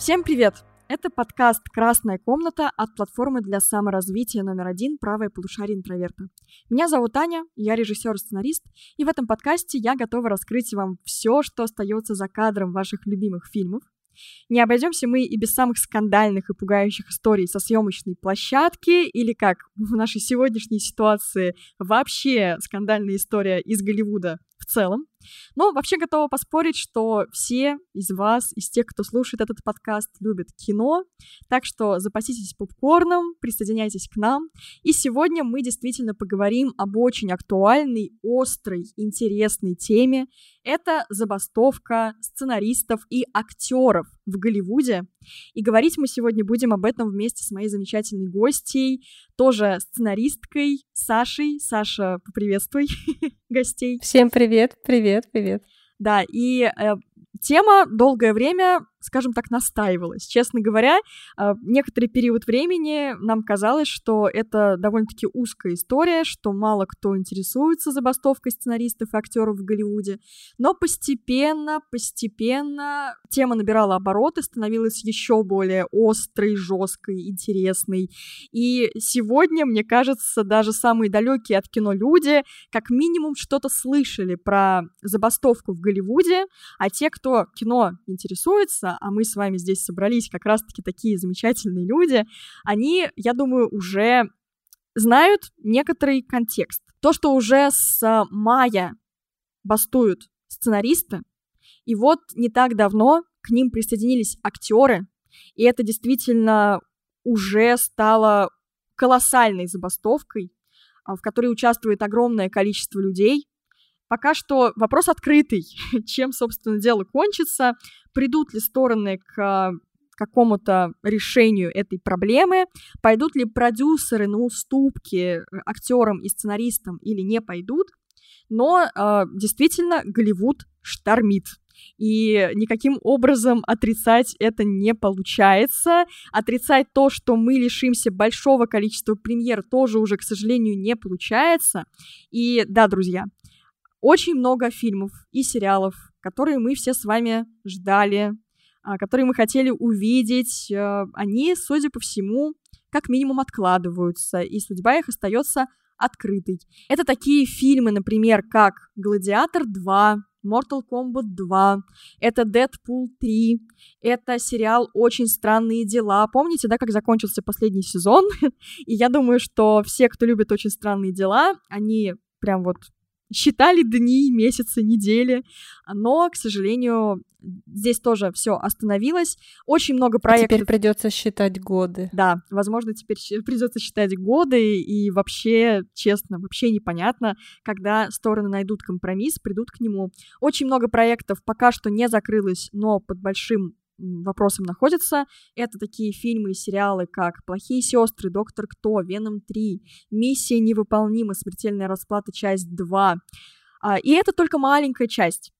Всем привет! Это подкаст «Красная комната» от платформы для саморазвития номер один «Правое полушарие интроверта». Меня зовут Аня, я режиссер-сценарист, и в этом подкасте я готова раскрыть вам все, что остается за кадром ваших любимых фильмов, не обойдемся мы и без самых скандальных и пугающих историй со съемочной площадки, или как в нашей сегодняшней ситуации вообще скандальная история из Голливуда в целом. Но вообще готова поспорить, что все из вас, из тех, кто слушает этот подкаст, любят кино. Так что запаситесь попкорном, присоединяйтесь к нам. И сегодня мы действительно поговорим об очень актуальной, острой, интересной теме. Это забастовка сценаристов и актеров в Голливуде. И говорить мы сегодня будем об этом вместе с моей замечательной гостьей, тоже сценаристкой Сашей. Саша, поприветствуй гостей. Всем привет, привет, привет. Да, и э, тема долгое время скажем так, настаивалась. Честно говоря, а, некоторый период времени нам казалось, что это довольно-таки узкая история, что мало кто интересуется забастовкой сценаристов и актеров в Голливуде. Но постепенно, постепенно тема набирала обороты, становилась еще более острой, жесткой, интересной. И сегодня, мне кажется, даже самые далекие от кино люди как минимум что-то слышали про забастовку в Голливуде, а те, кто кино интересуется, а мы с вами здесь собрались как раз-таки такие замечательные люди, они, я думаю, уже знают некоторый контекст. То, что уже с мая бастуют сценаристы, и вот не так давно к ним присоединились актеры, и это действительно уже стало колоссальной забастовкой, а, в которой участвует огромное количество людей. Пока что вопрос открытый, чем, собственно, дело кончится придут ли стороны к какому-то решению этой проблемы, пойдут ли продюсеры на уступки актерам и сценаристам или не пойдут. Но э, действительно Голливуд штормит. И никаким образом отрицать это не получается. Отрицать то, что мы лишимся большого количества премьер, тоже уже, к сожалению, не получается. И да, друзья, очень много фильмов и сериалов, которые мы все с вами ждали, а, которые мы хотели увидеть, э, они, судя по всему, как минимум откладываются, и судьба их остается открытой. Это такие фильмы, например, как «Гладиатор 2», Mortal Kombat 2, это Deadpool 3, это сериал «Очень странные дела». Помните, да, как закончился последний сезон? И я думаю, что все, кто любит «Очень странные дела», они прям вот считали дни, месяцы, недели, но, к сожалению, здесь тоже все остановилось. Очень много проектов. А теперь придется считать годы. Да, возможно, теперь придется считать годы, и вообще, честно, вообще непонятно, когда стороны найдут компромисс, придут к нему. Очень много проектов пока что не закрылось, но под большим вопросом находятся. Это такие фильмы и сериалы, как «Плохие сестры», «Доктор Кто», «Веном 3», «Миссия невыполнима», «Смертельная расплата», часть 2. А, и это только маленькая часть.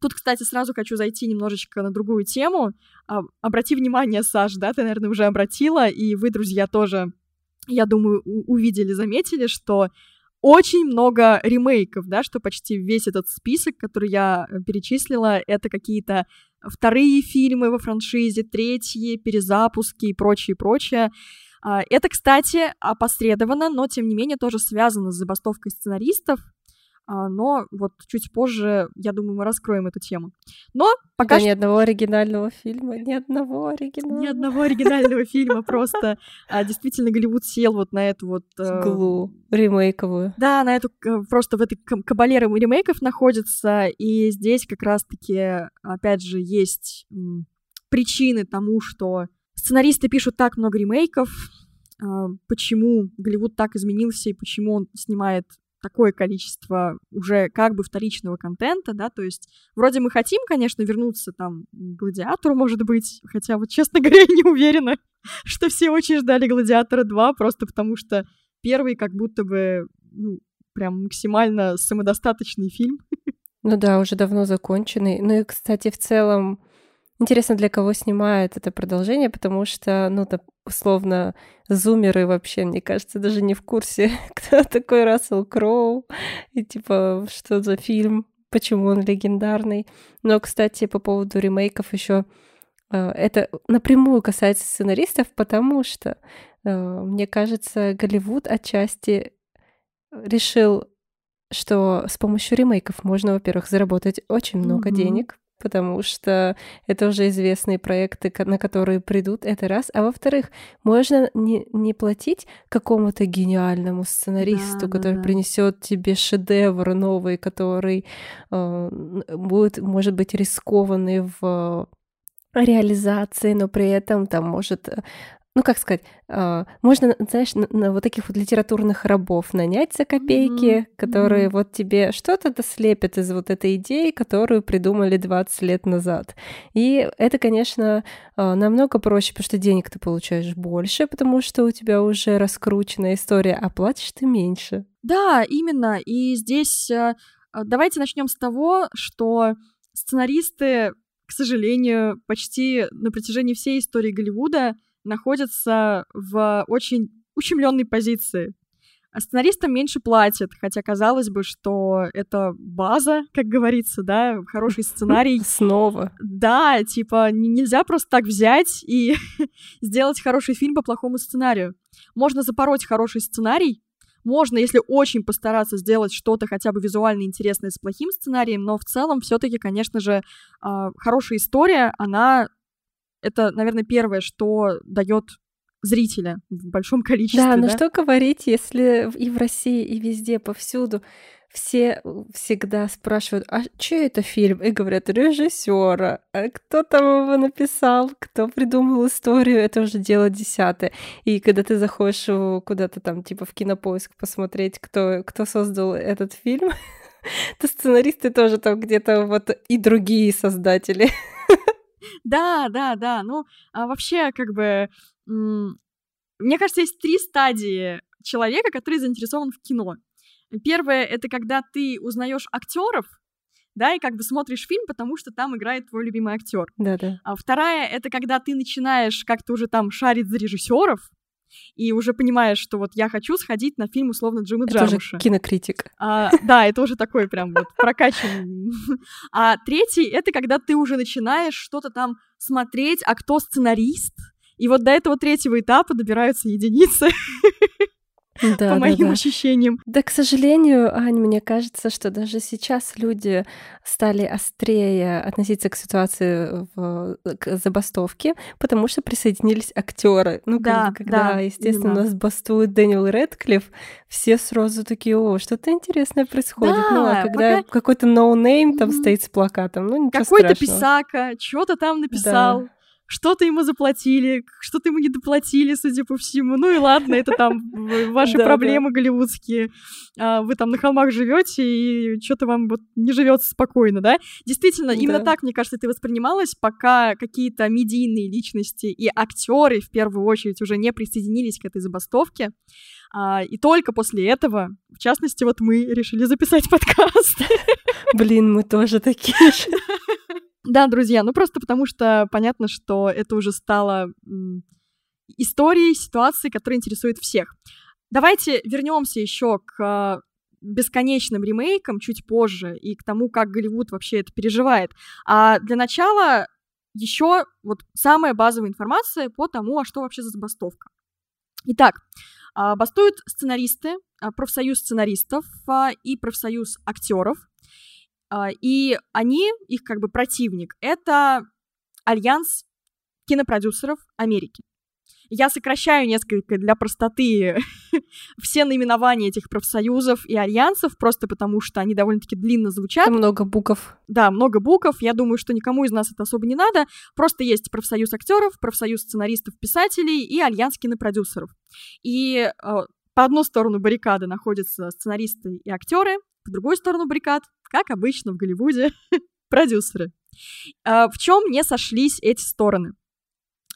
Тут, кстати, сразу хочу зайти немножечко на другую тему. А, обрати внимание, Саш, да, ты, наверное, уже обратила, и вы, друзья, тоже, я думаю, увидели, заметили, что очень много ремейков, да, что почти весь этот список, который я э, перечислила, это какие-то вторые фильмы во франшизе, третьи, перезапуски и прочее, прочее. А, это, кстати, опосредованно, но тем не менее тоже связано с забастовкой сценаристов, но вот чуть позже, я думаю, мы раскроем эту тему. Но пока да, ни одного оригинального фильма, ни одного оригинального. Ни одного оригинального фильма, просто а, действительно Голливуд сел вот на эту вот... Глу ремейковую. Да, на эту просто в этой кабале ремейков находится, и здесь как раз-таки, опять же, есть причины тому, что сценаристы пишут так много ремейков, а, почему Голливуд так изменился и почему он снимает такое количество уже как бы вторичного контента, да, то есть вроде мы хотим, конечно, вернуться там к Гладиатору, может быть, хотя вот, честно говоря, я не уверена, что все очень ждали Гладиатора 2, просто потому что первый как будто бы, ну, прям максимально самодостаточный фильм. Ну да, уже давно законченный. Ну и, кстати, в целом Интересно, для кого снимают это продолжение, потому что, ну, то, условно, зумеры вообще, мне кажется, даже не в курсе, кто такой Рассел Кроу и, типа, что за фильм, почему он легендарный. Но, кстати, по поводу ремейков еще э, это напрямую касается сценаристов, потому что, э, мне кажется, Голливуд отчасти решил, что с помощью ремейков можно, во-первых, заработать очень много mm-hmm. денег, потому что это уже известные проекты, на которые придут, это раз. А во-вторых, можно не, не платить какому-то гениальному сценаристу, да, который да, да. принесет тебе шедевр новый, который э, будет, может быть, рискованный в реализации, но при этом там может ну, как сказать, а, можно, знаешь, на, на вот таких вот литературных рабов нанять за копейки, mm-hmm. которые mm-hmm. вот тебе что-то слепят из вот этой идеи, которую придумали 20 лет назад. И это, конечно, а, намного проще, потому что денег ты получаешь больше, потому что у тебя уже раскрученная история, а платишь ты меньше. Да, именно. И здесь а, давайте начнем с того, что сценаристы, к сожалению, почти на протяжении всей истории Голливуда находятся в очень ущемленной позиции. А сценаристам меньше платят, хотя казалось бы, что это база, как говорится, да, хороший сценарий. Снова. Да, типа нельзя просто так взять и сделать хороший фильм по плохому сценарию. Можно запороть хороший сценарий, можно, если очень постараться сделать что-то хотя бы визуально интересное с плохим сценарием, но в целом все-таки, конечно же, а, хорошая история, она это, наверное, первое, что дает зрителя в большом количестве. Да, но да? что говорить, если и в России, и везде, повсюду все всегда спрашивают, а что это фильм? И говорят, режиссера. А кто там его написал? Кто придумал историю? Это уже дело десятое. И когда ты заходишь куда-то там, типа в кинопоиск посмотреть, кто, кто создал этот фильм, то сценаристы тоже там где-то вот и другие создатели. Да, да, да. Ну, а вообще, как бы, мне кажется, есть три стадии человека, который заинтересован в кино. Первое это когда ты узнаешь актеров, да, и как бы смотришь фильм, потому что там играет твой любимый актер. Да, да. А вторая это когда ты начинаешь как-то уже там шарить за режиссеров, и уже понимаешь, что вот я хочу сходить на фильм условно Джима это Джармуша. Уже кинокритик. А, да, это уже такой прям вот прокачанный. А третий — это когда ты уже начинаешь что-то там смотреть, а кто сценарист, и вот до этого третьего этапа добираются единицы. Да, по моим да, да. ощущениям. Да, к сожалению, Ань, мне кажется, что даже сейчас люди стали острее относиться к ситуации в к забастовке, потому что присоединились актеры. Ну, да, когда, да, естественно, именно. у нас бастует Дэниел Редклифф, все сразу такие, о, что-то интересное происходит. Да, ну, а когда пока... какой-то no name там mm-hmm. стоит с плакатом, ну, ничего Какой-то писака, что-то там написал. Да что-то ему заплатили, что-то ему не доплатили, судя по всему. Ну и ладно, это там ваши проблемы голливудские. А, вы там на холмах живете и что-то вам вот не живется спокойно, да? Действительно, именно так, мне кажется, это воспринималось, пока какие-то медийные личности и актеры в первую очередь уже не присоединились к этой забастовке. А, и только после этого, в частности, вот мы решили записать подкаст. Блин, мы тоже такие же. Да, друзья, ну просто потому что понятно, что это уже стало историей, ситуацией, которая интересует всех. Давайте вернемся еще к бесконечным ремейкам чуть позже и к тому, как Голливуд вообще это переживает. А для начала еще вот самая базовая информация по тому, а что вообще за забастовка. Итак, а, бастуют сценаристы, а, профсоюз сценаристов а, и профсоюз актеров. А, и они, их как бы противник, это Альянс кинопродюсеров Америки. Я сокращаю несколько для простоты все наименования этих профсоюзов и альянсов, просто потому что они довольно-таки длинно звучат. Это много букв. Да, много букв. Я думаю, что никому из нас это особо не надо. Просто есть профсоюз актеров, профсоюз сценаристов, писателей и альянс кинопродюсеров. И э, по одну сторону баррикады находятся сценаристы и актеры, по другую сторону баррикад как обычно в Голливуде, продюсеры. А, в чем не сошлись эти стороны?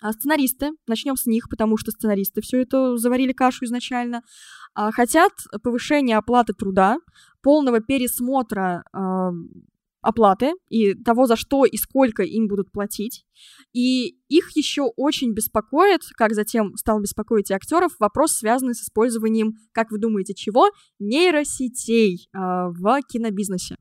А сценаристы, начнем с них, потому что сценаристы все это заварили кашу изначально, а, хотят повышения оплаты труда, полного пересмотра оплаты и того, за что и сколько им будут платить. И их еще очень беспокоит, как затем стал беспокоить и актеров, вопрос, связанный с использованием, как вы думаете, чего? Нейросетей э, в кинобизнесе.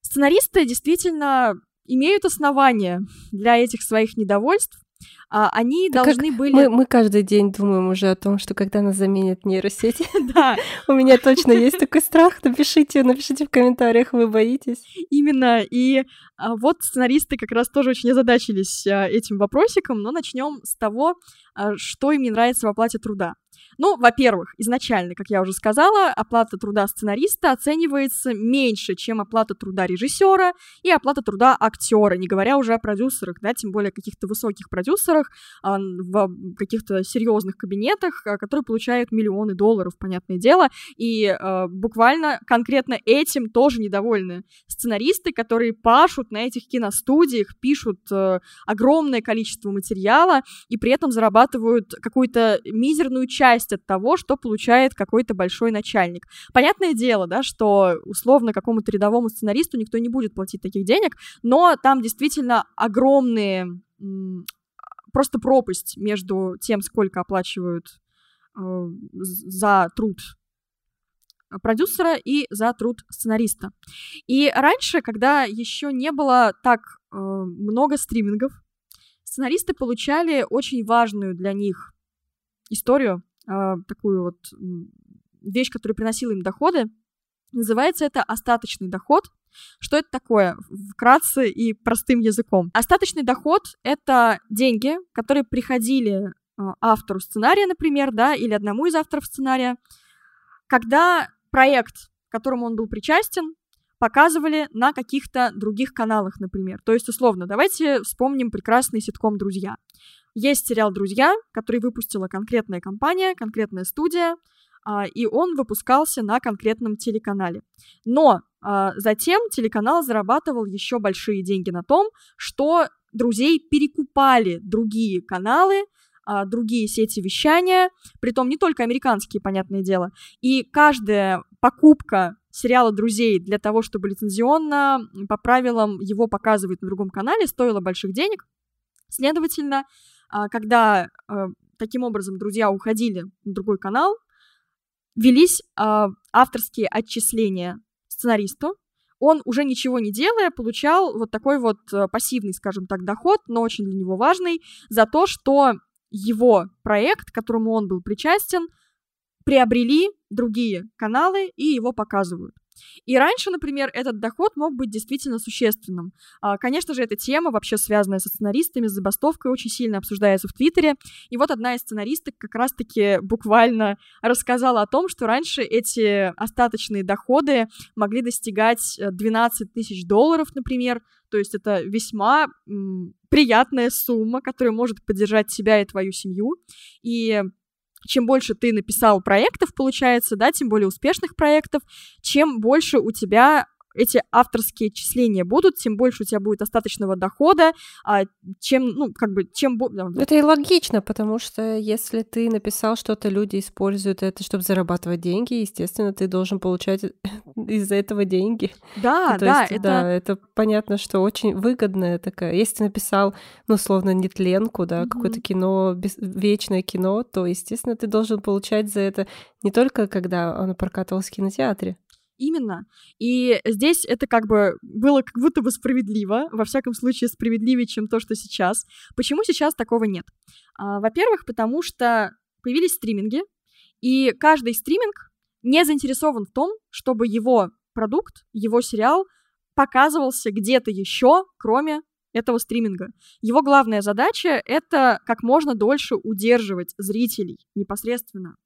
Сценаристы действительно имеют основания для этих своих недовольств, они да должны были... Мы, мы каждый день думаем уже о том, что когда нас заменят нейросети. Да. У меня точно есть такой страх. Напишите, напишите в комментариях, вы боитесь. Именно. И а, вот сценаристы как раз тоже очень озадачились а, этим вопросиком, но начнем с того, что им не нравится в оплате труда. Ну, во-первых, изначально, как я уже сказала, оплата труда сценариста оценивается меньше, чем оплата труда режиссера и оплата труда актера, не говоря уже о продюсерах, да, тем более каких-то высоких продюсерах а, в каких-то серьезных кабинетах, а, которые получают миллионы долларов, понятное дело, и а, буквально конкретно этим тоже недовольны сценаристы, которые пашут на этих киностудиях, пишут а, огромное количество материала и при этом зарабатывают какую-то мизерную часть зависеть от того, что получает какой-то большой начальник. Понятное дело, да, что условно какому-то рядовому сценаристу никто не будет платить таких денег, но там действительно огромные просто пропасть между тем, сколько оплачивают э, за труд продюсера и за труд сценариста. И раньше, когда еще не было так э, много стримингов, сценаристы получали очень важную для них историю, такую вот вещь, которая приносила им доходы. Называется это остаточный доход. Что это такое? Вкратце и простым языком. Остаточный доход — это деньги, которые приходили автору сценария, например, да, или одному из авторов сценария, когда проект, к которому он был причастен, показывали на каких-то других каналах, например. То есть, условно, давайте вспомним прекрасный ситком «Друзья». Есть сериал «Друзья», который выпустила конкретная компания, конкретная студия, а, и он выпускался на конкретном телеканале. Но а, затем телеканал зарабатывал еще большие деньги на том, что друзей перекупали другие каналы, а, другие сети вещания, притом не только американские, понятное дело. И каждая покупка сериала «Друзей» для того, чтобы лицензионно по правилам его показывать на другом канале, стоила больших денег. Следовательно, когда а, таким образом друзья уходили на другой канал, велись а, авторские отчисления сценаристу. Он уже ничего не делая, получал вот такой вот пассивный, скажем так, доход, но очень для него важный, за то, что его проект, к которому он был причастен, приобрели другие каналы и его показывают. И раньше, например, этот доход мог быть действительно существенным. А, конечно же, эта тема, вообще связанная со сценаристами, с забастовкой, очень сильно обсуждается в Твиттере. И вот одна из сценаристок как раз-таки буквально рассказала о том, что раньше эти остаточные доходы могли достигать 12 э, тысяч долларов, например. То есть это весьма приятная сумма, которая может поддержать себя и твою семью. И чем больше ты написал проектов, получается, да, тем более успешных проектов, чем больше у тебя эти авторские числения будут, тем больше у тебя будет остаточного дохода, а чем, ну, как бы, чем... Это и логично, потому что если ты написал что-то, люди используют это, чтобы зарабатывать деньги, естественно, ты должен получать из-за этого деньги. Да, ну, да, есть, это... Да, это понятно, что очень выгодная такая. Если ты написал, ну, словно нетленку, да, mm-hmm. какое-то кино, без... вечное кино, то, естественно, ты должен получать за это не только когда оно прокатывалось в кинотеатре, Именно. И здесь это как бы было как будто бы справедливо, во всяком случае справедливее, чем то, что сейчас. Почему сейчас такого нет? А, во-первых, потому что появились стриминги, и каждый стриминг не заинтересован в том, чтобы его продукт, его сериал показывался где-то еще, кроме этого стриминга. Его главная задача — это как можно дольше удерживать зрителей непосредственно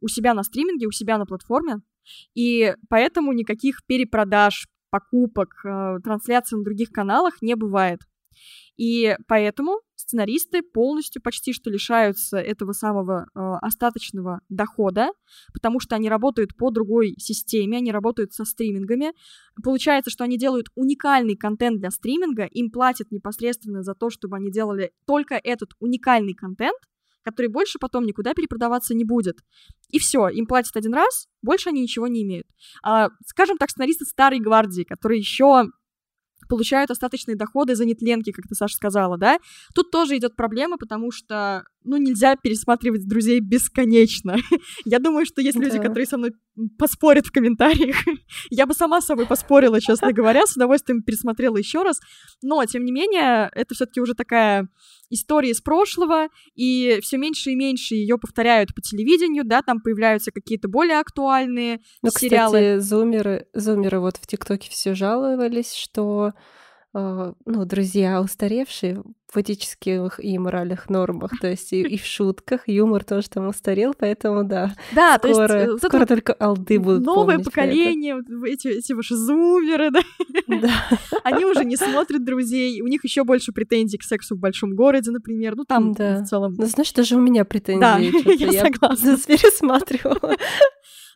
у себя на стриминге, у себя на платформе, и поэтому никаких перепродаж, покупок, э, трансляций на других каналах не бывает. И поэтому сценаристы полностью почти что лишаются этого самого э, остаточного дохода, потому что они работают по другой системе, они работают со стримингами. Получается, что они делают уникальный контент для стриминга, им платят непосредственно за то, чтобы они делали только этот уникальный контент, который больше потом никуда перепродаваться не будет. И все, им платят один раз, больше они ничего не имеют. А, скажем так, сценаристы старой гвардии, которые еще получают остаточные доходы за нетленки, как ты, Саша, сказала, да, тут тоже идет проблема, потому что ну, нельзя пересматривать друзей бесконечно. я думаю, что есть люди, Да. которые со мной поспорят в комментариях. я бы сама с собой поспорила, честно говоря, с удовольствием пересмотрела еще раз. Но, тем не менее, это все-таки уже такая история из прошлого, и все меньше и меньше ее повторяют по телевидению, да, там появляются какие-то более актуальные Ну, сериалы. кстати, зумеры, зумеры вот в ТикТоке все жаловались, что ну, друзья устаревшие в этических и моральных нормах, то есть и, и в шутках, юмор тоже там устарел, поэтому да, Да, то есть скоро, э, скоро только алды будут новое это. поколение, эти, эти ваши зумеры, да, Да. они уже не смотрят друзей, у них еще больше претензий к сексу в большом городе, например, ну там Да. в целом Ну, знаешь, даже у меня претензии. Да, чё-то я согласна. пересматривала.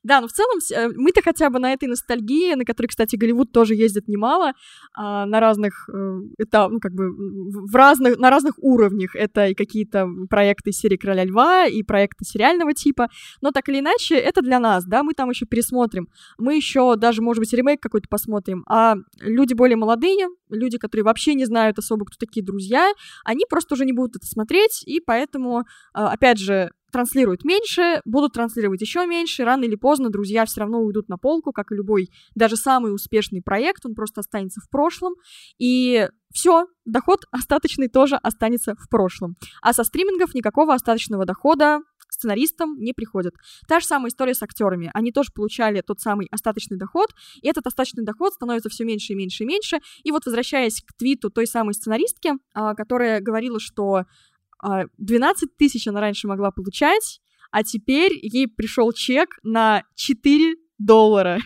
Да, но в целом э, мы-то хотя бы на этой ностальгии, на которой, кстати, Голливуд тоже ездит немало, а, на разных э, этап, ну, как бы в разных, на разных уровнях. Это и какие-то проекты серии Короля Льва, и проекты сериального типа. Но так или иначе, это для нас, да, мы там еще пересмотрим. Мы еще даже, может быть, ремейк какой-то посмотрим. А люди более молодые, люди, которые вообще не знают особо, кто такие друзья, они просто уже не будут это смотреть, и поэтому, а, опять же, транслируют меньше, будут транслировать еще меньше, рано или поздно друзья все равно уйдут на полку, как и любой, даже самый успешный проект, он просто останется в прошлом, и все, доход остаточный тоже останется в прошлом. А со стримингов никакого остаточного дохода сценаристам не приходит. Та же самая история с актерами. Они тоже получали тот самый остаточный доход, и этот остаточный доход становится все меньше и меньше и меньше. И вот возвращаясь к твиту той самой сценаристки, а, которая говорила, что а, 12 тысяч она раньше могла получать, а теперь ей пришел чек на 4 доллара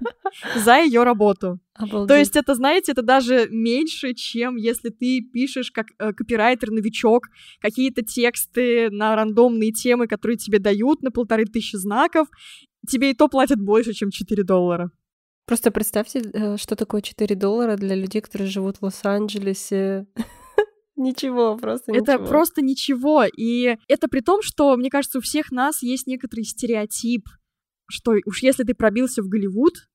за ее работу. То Обалдеть. есть это, знаете, это даже меньше, чем если ты пишешь как э, копирайтер-новичок какие-то тексты на рандомные темы, которые тебе дают на полторы тысячи знаков, тебе и то платят больше, чем 4 доллара. Просто представьте, э, что такое 4 доллара для людей, которые живут в Лос-Анджелесе. Ничего, просто Это ничего. просто ничего. И это при том, что, мне кажется, у всех нас есть некоторый стереотип, что уж если ты пробился в Голливуд,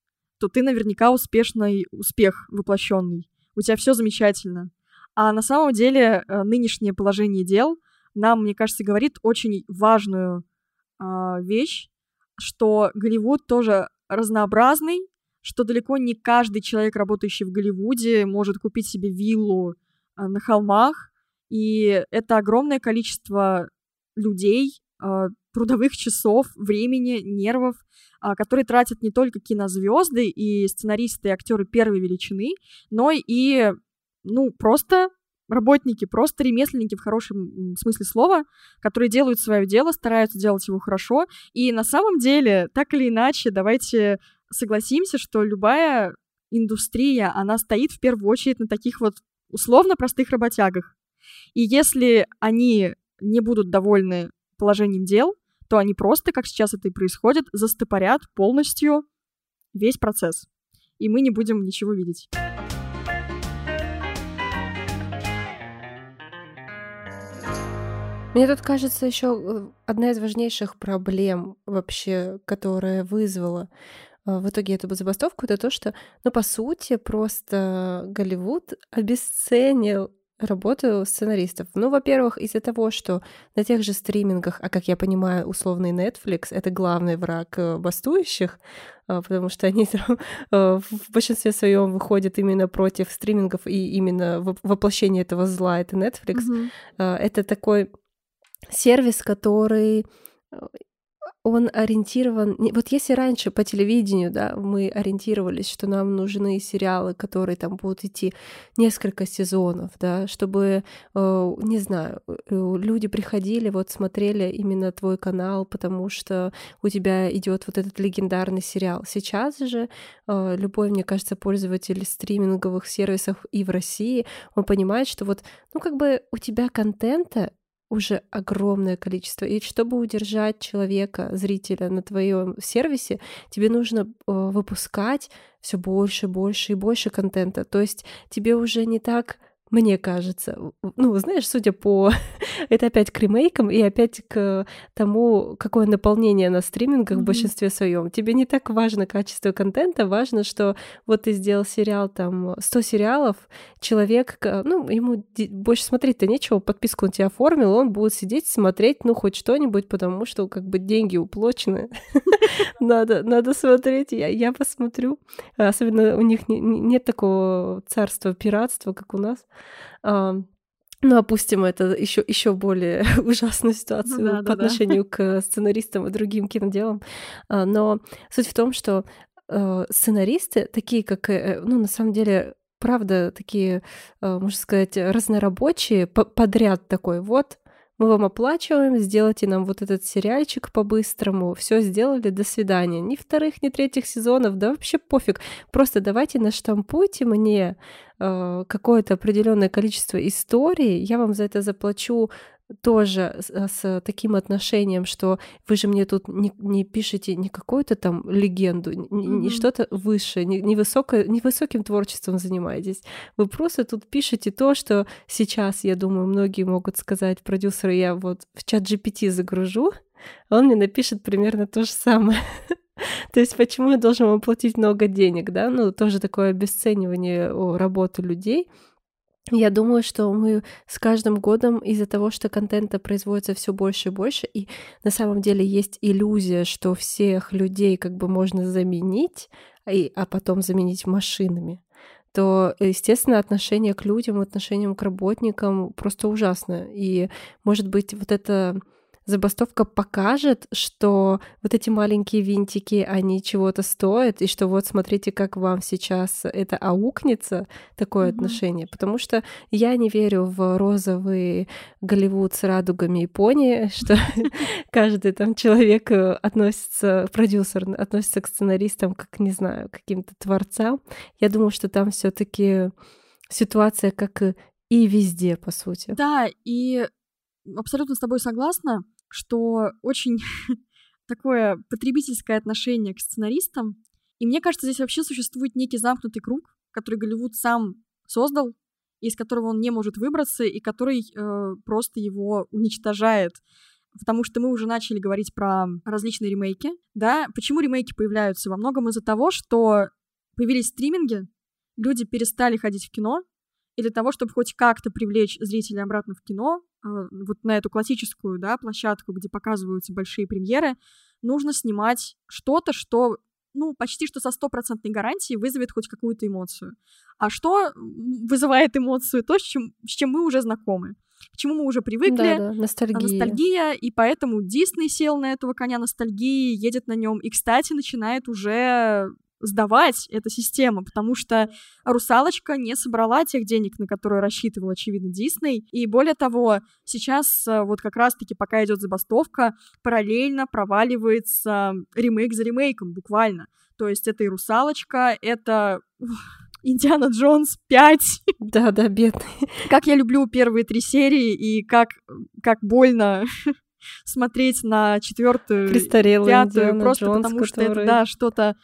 то ты наверняка успешный успех воплощенный. У тебя все замечательно. А на самом деле э, нынешнее положение дел нам, мне кажется, говорит очень важную а, вещь, что Голливуд тоже разнообразный, что далеко не каждый человек, работающий в Голливуде, может купить себе виллу а, на холмах, и это огромное количество людей, трудовых часов, времени, нервов, а, которые тратят не только кинозвезды и сценаристы и актеры первой величины, но и, ну, просто работники, просто ремесленники в хорошем смысле слова, которые делают свое дело, стараются делать его хорошо. И на самом деле, так или иначе, давайте согласимся, что любая индустрия, она стоит в первую очередь на таких вот условно простых работягах. И если они не будут довольны положением дел, то они просто, как сейчас это и происходит, застопорят полностью весь процесс. И мы не будем ничего видеть. Мне тут кажется еще одна из важнейших проблем вообще, которая вызвала э, в итоге эту забастовку, это то, что, ну, по сути, просто Голливуд обесценил работу сценаристов. Ну, во-первых, из-за того, что на тех же стримингах, а как я понимаю, условный Netflix — это главный враг э, бастующих, а, потому что они там, э, в большинстве своем выходят именно против стримингов, и именно воп- воплощение этого зла — это Netflix. А, Это такой сервис, который он ориентирован... Вот если раньше по телевидению, да, мы ориентировались, что нам нужны сериалы, которые там будут идти несколько сезонов, да, чтобы, э, не знаю, э, люди приходили, вот смотрели именно твой канал, потому что у тебя идет вот этот легендарный сериал. Сейчас же э, любой, мне кажется, пользователь стриминговых сервисов и в России, он понимает, что вот, ну, как бы у тебя контента уже огромное количество. И чтобы удержать человека, зрителя на твоем сервисе, тебе нужно э, выпускать все больше, больше и больше контента. То есть тебе уже не так мне кажется. Ну, знаешь, судя по... это опять к ремейкам и опять к тому, какое наполнение на стримингах mm-hmm. в большинстве своем. Тебе не так важно качество контента, важно, что вот ты сделал сериал, там, 100 сериалов, человек, ну, ему больше смотреть-то нечего, подписку он тебе оформил, он будет сидеть, смотреть, ну, хоть что-нибудь, потому что, как бы, деньги уплочены. надо, надо смотреть, я, я посмотрю. Особенно у них не, нет такого царства пиратства, как у нас. Ну, опустим это еще, еще более ужасную ситуацию ну, да, по да, отношению да. к сценаристам и другим киноделам. А, но суть в том, что э, сценаристы, такие как, э, ну, на самом деле, правда, такие, э, можно сказать, разнорабочие, подряд такой, вот, мы вам оплачиваем, сделайте нам вот этот сериальчик по-быстрому, все сделали, до свидания. Ни вторых, ни третьих сезонов, да вообще пофиг. Просто давайте наштампуйте мне э, какое-то определенное количество историй, я вам за это заплачу тоже с, э, с таким отношением, что вы же мне тут не, не пишете не какую-то там легенду, не, mm-hmm. не что-то высшее, не, не, высокое, не высоким творчеством занимаетесь. Вы просто тут пишете то, что сейчас, я думаю, многие могут сказать, продюсеры, я вот в чат GPT загружу, а он мне напишет примерно то же самое. То есть почему я должен вам платить много денег, да? Ну, тоже такое обесценивание работы людей — я думаю, что мы с каждым годом из-за того, что контента производится все больше и больше, и на самом деле есть иллюзия, что всех людей как бы можно заменить, а потом заменить машинами, то, естественно, отношение к людям, отношение к работникам просто ужасно. И, может быть, вот это забастовка покажет, что вот эти маленькие винтики, они чего-то стоят, и что вот смотрите, как вам сейчас это аукнется, такое mm-hmm. отношение. Потому что я не верю в розовый Голливуд с радугами и пони, что каждый там человек э, относится, продюсер относится к сценаристам как, не знаю, каким-то творцам. Я думаю, что там все таки ситуация как и везде, по сути. Да, и абсолютно с тобой согласна что очень такое потребительское отношение к сценаристам. И мне кажется, здесь вообще существует некий замкнутый круг, который Голливуд сам создал, из которого он не может выбраться, и который э, просто его уничтожает. Потому что мы уже начали говорить про различные ремейки. Да, почему ремейки появляются? Во многом из-за того, что появились стриминги, люди перестали ходить в кино, и для того, чтобы хоть как-то привлечь зрителей обратно в кино, вот на эту классическую, да, площадку, где показываются большие премьеры, нужно снимать что-то, что ну, почти что со стопроцентной гарантией вызовет хоть какую-то эмоцию. А что вызывает эмоцию? То, с чем, с чем мы уже знакомы. К чему мы уже привыкли. Да, да, ностальгия. Ностальгия, и поэтому Дисней сел на этого коня ностальгии, едет на нем, и, кстати, начинает уже сдавать эта система, потому что «Русалочка» не собрала тех денег, на которые рассчитывал, очевидно, Дисней. И более того, сейчас э, вот как раз-таки, пока идет забастовка, параллельно проваливается ремейк за ремейком, буквально. То есть это и «Русалочка», это... Индиана Джонс 5. Да, да, бедный. Как я люблю первые три серии, и как, как больно смотреть на четвертую, пятую, Индиана просто Джонс, потому который... что это, да, что-то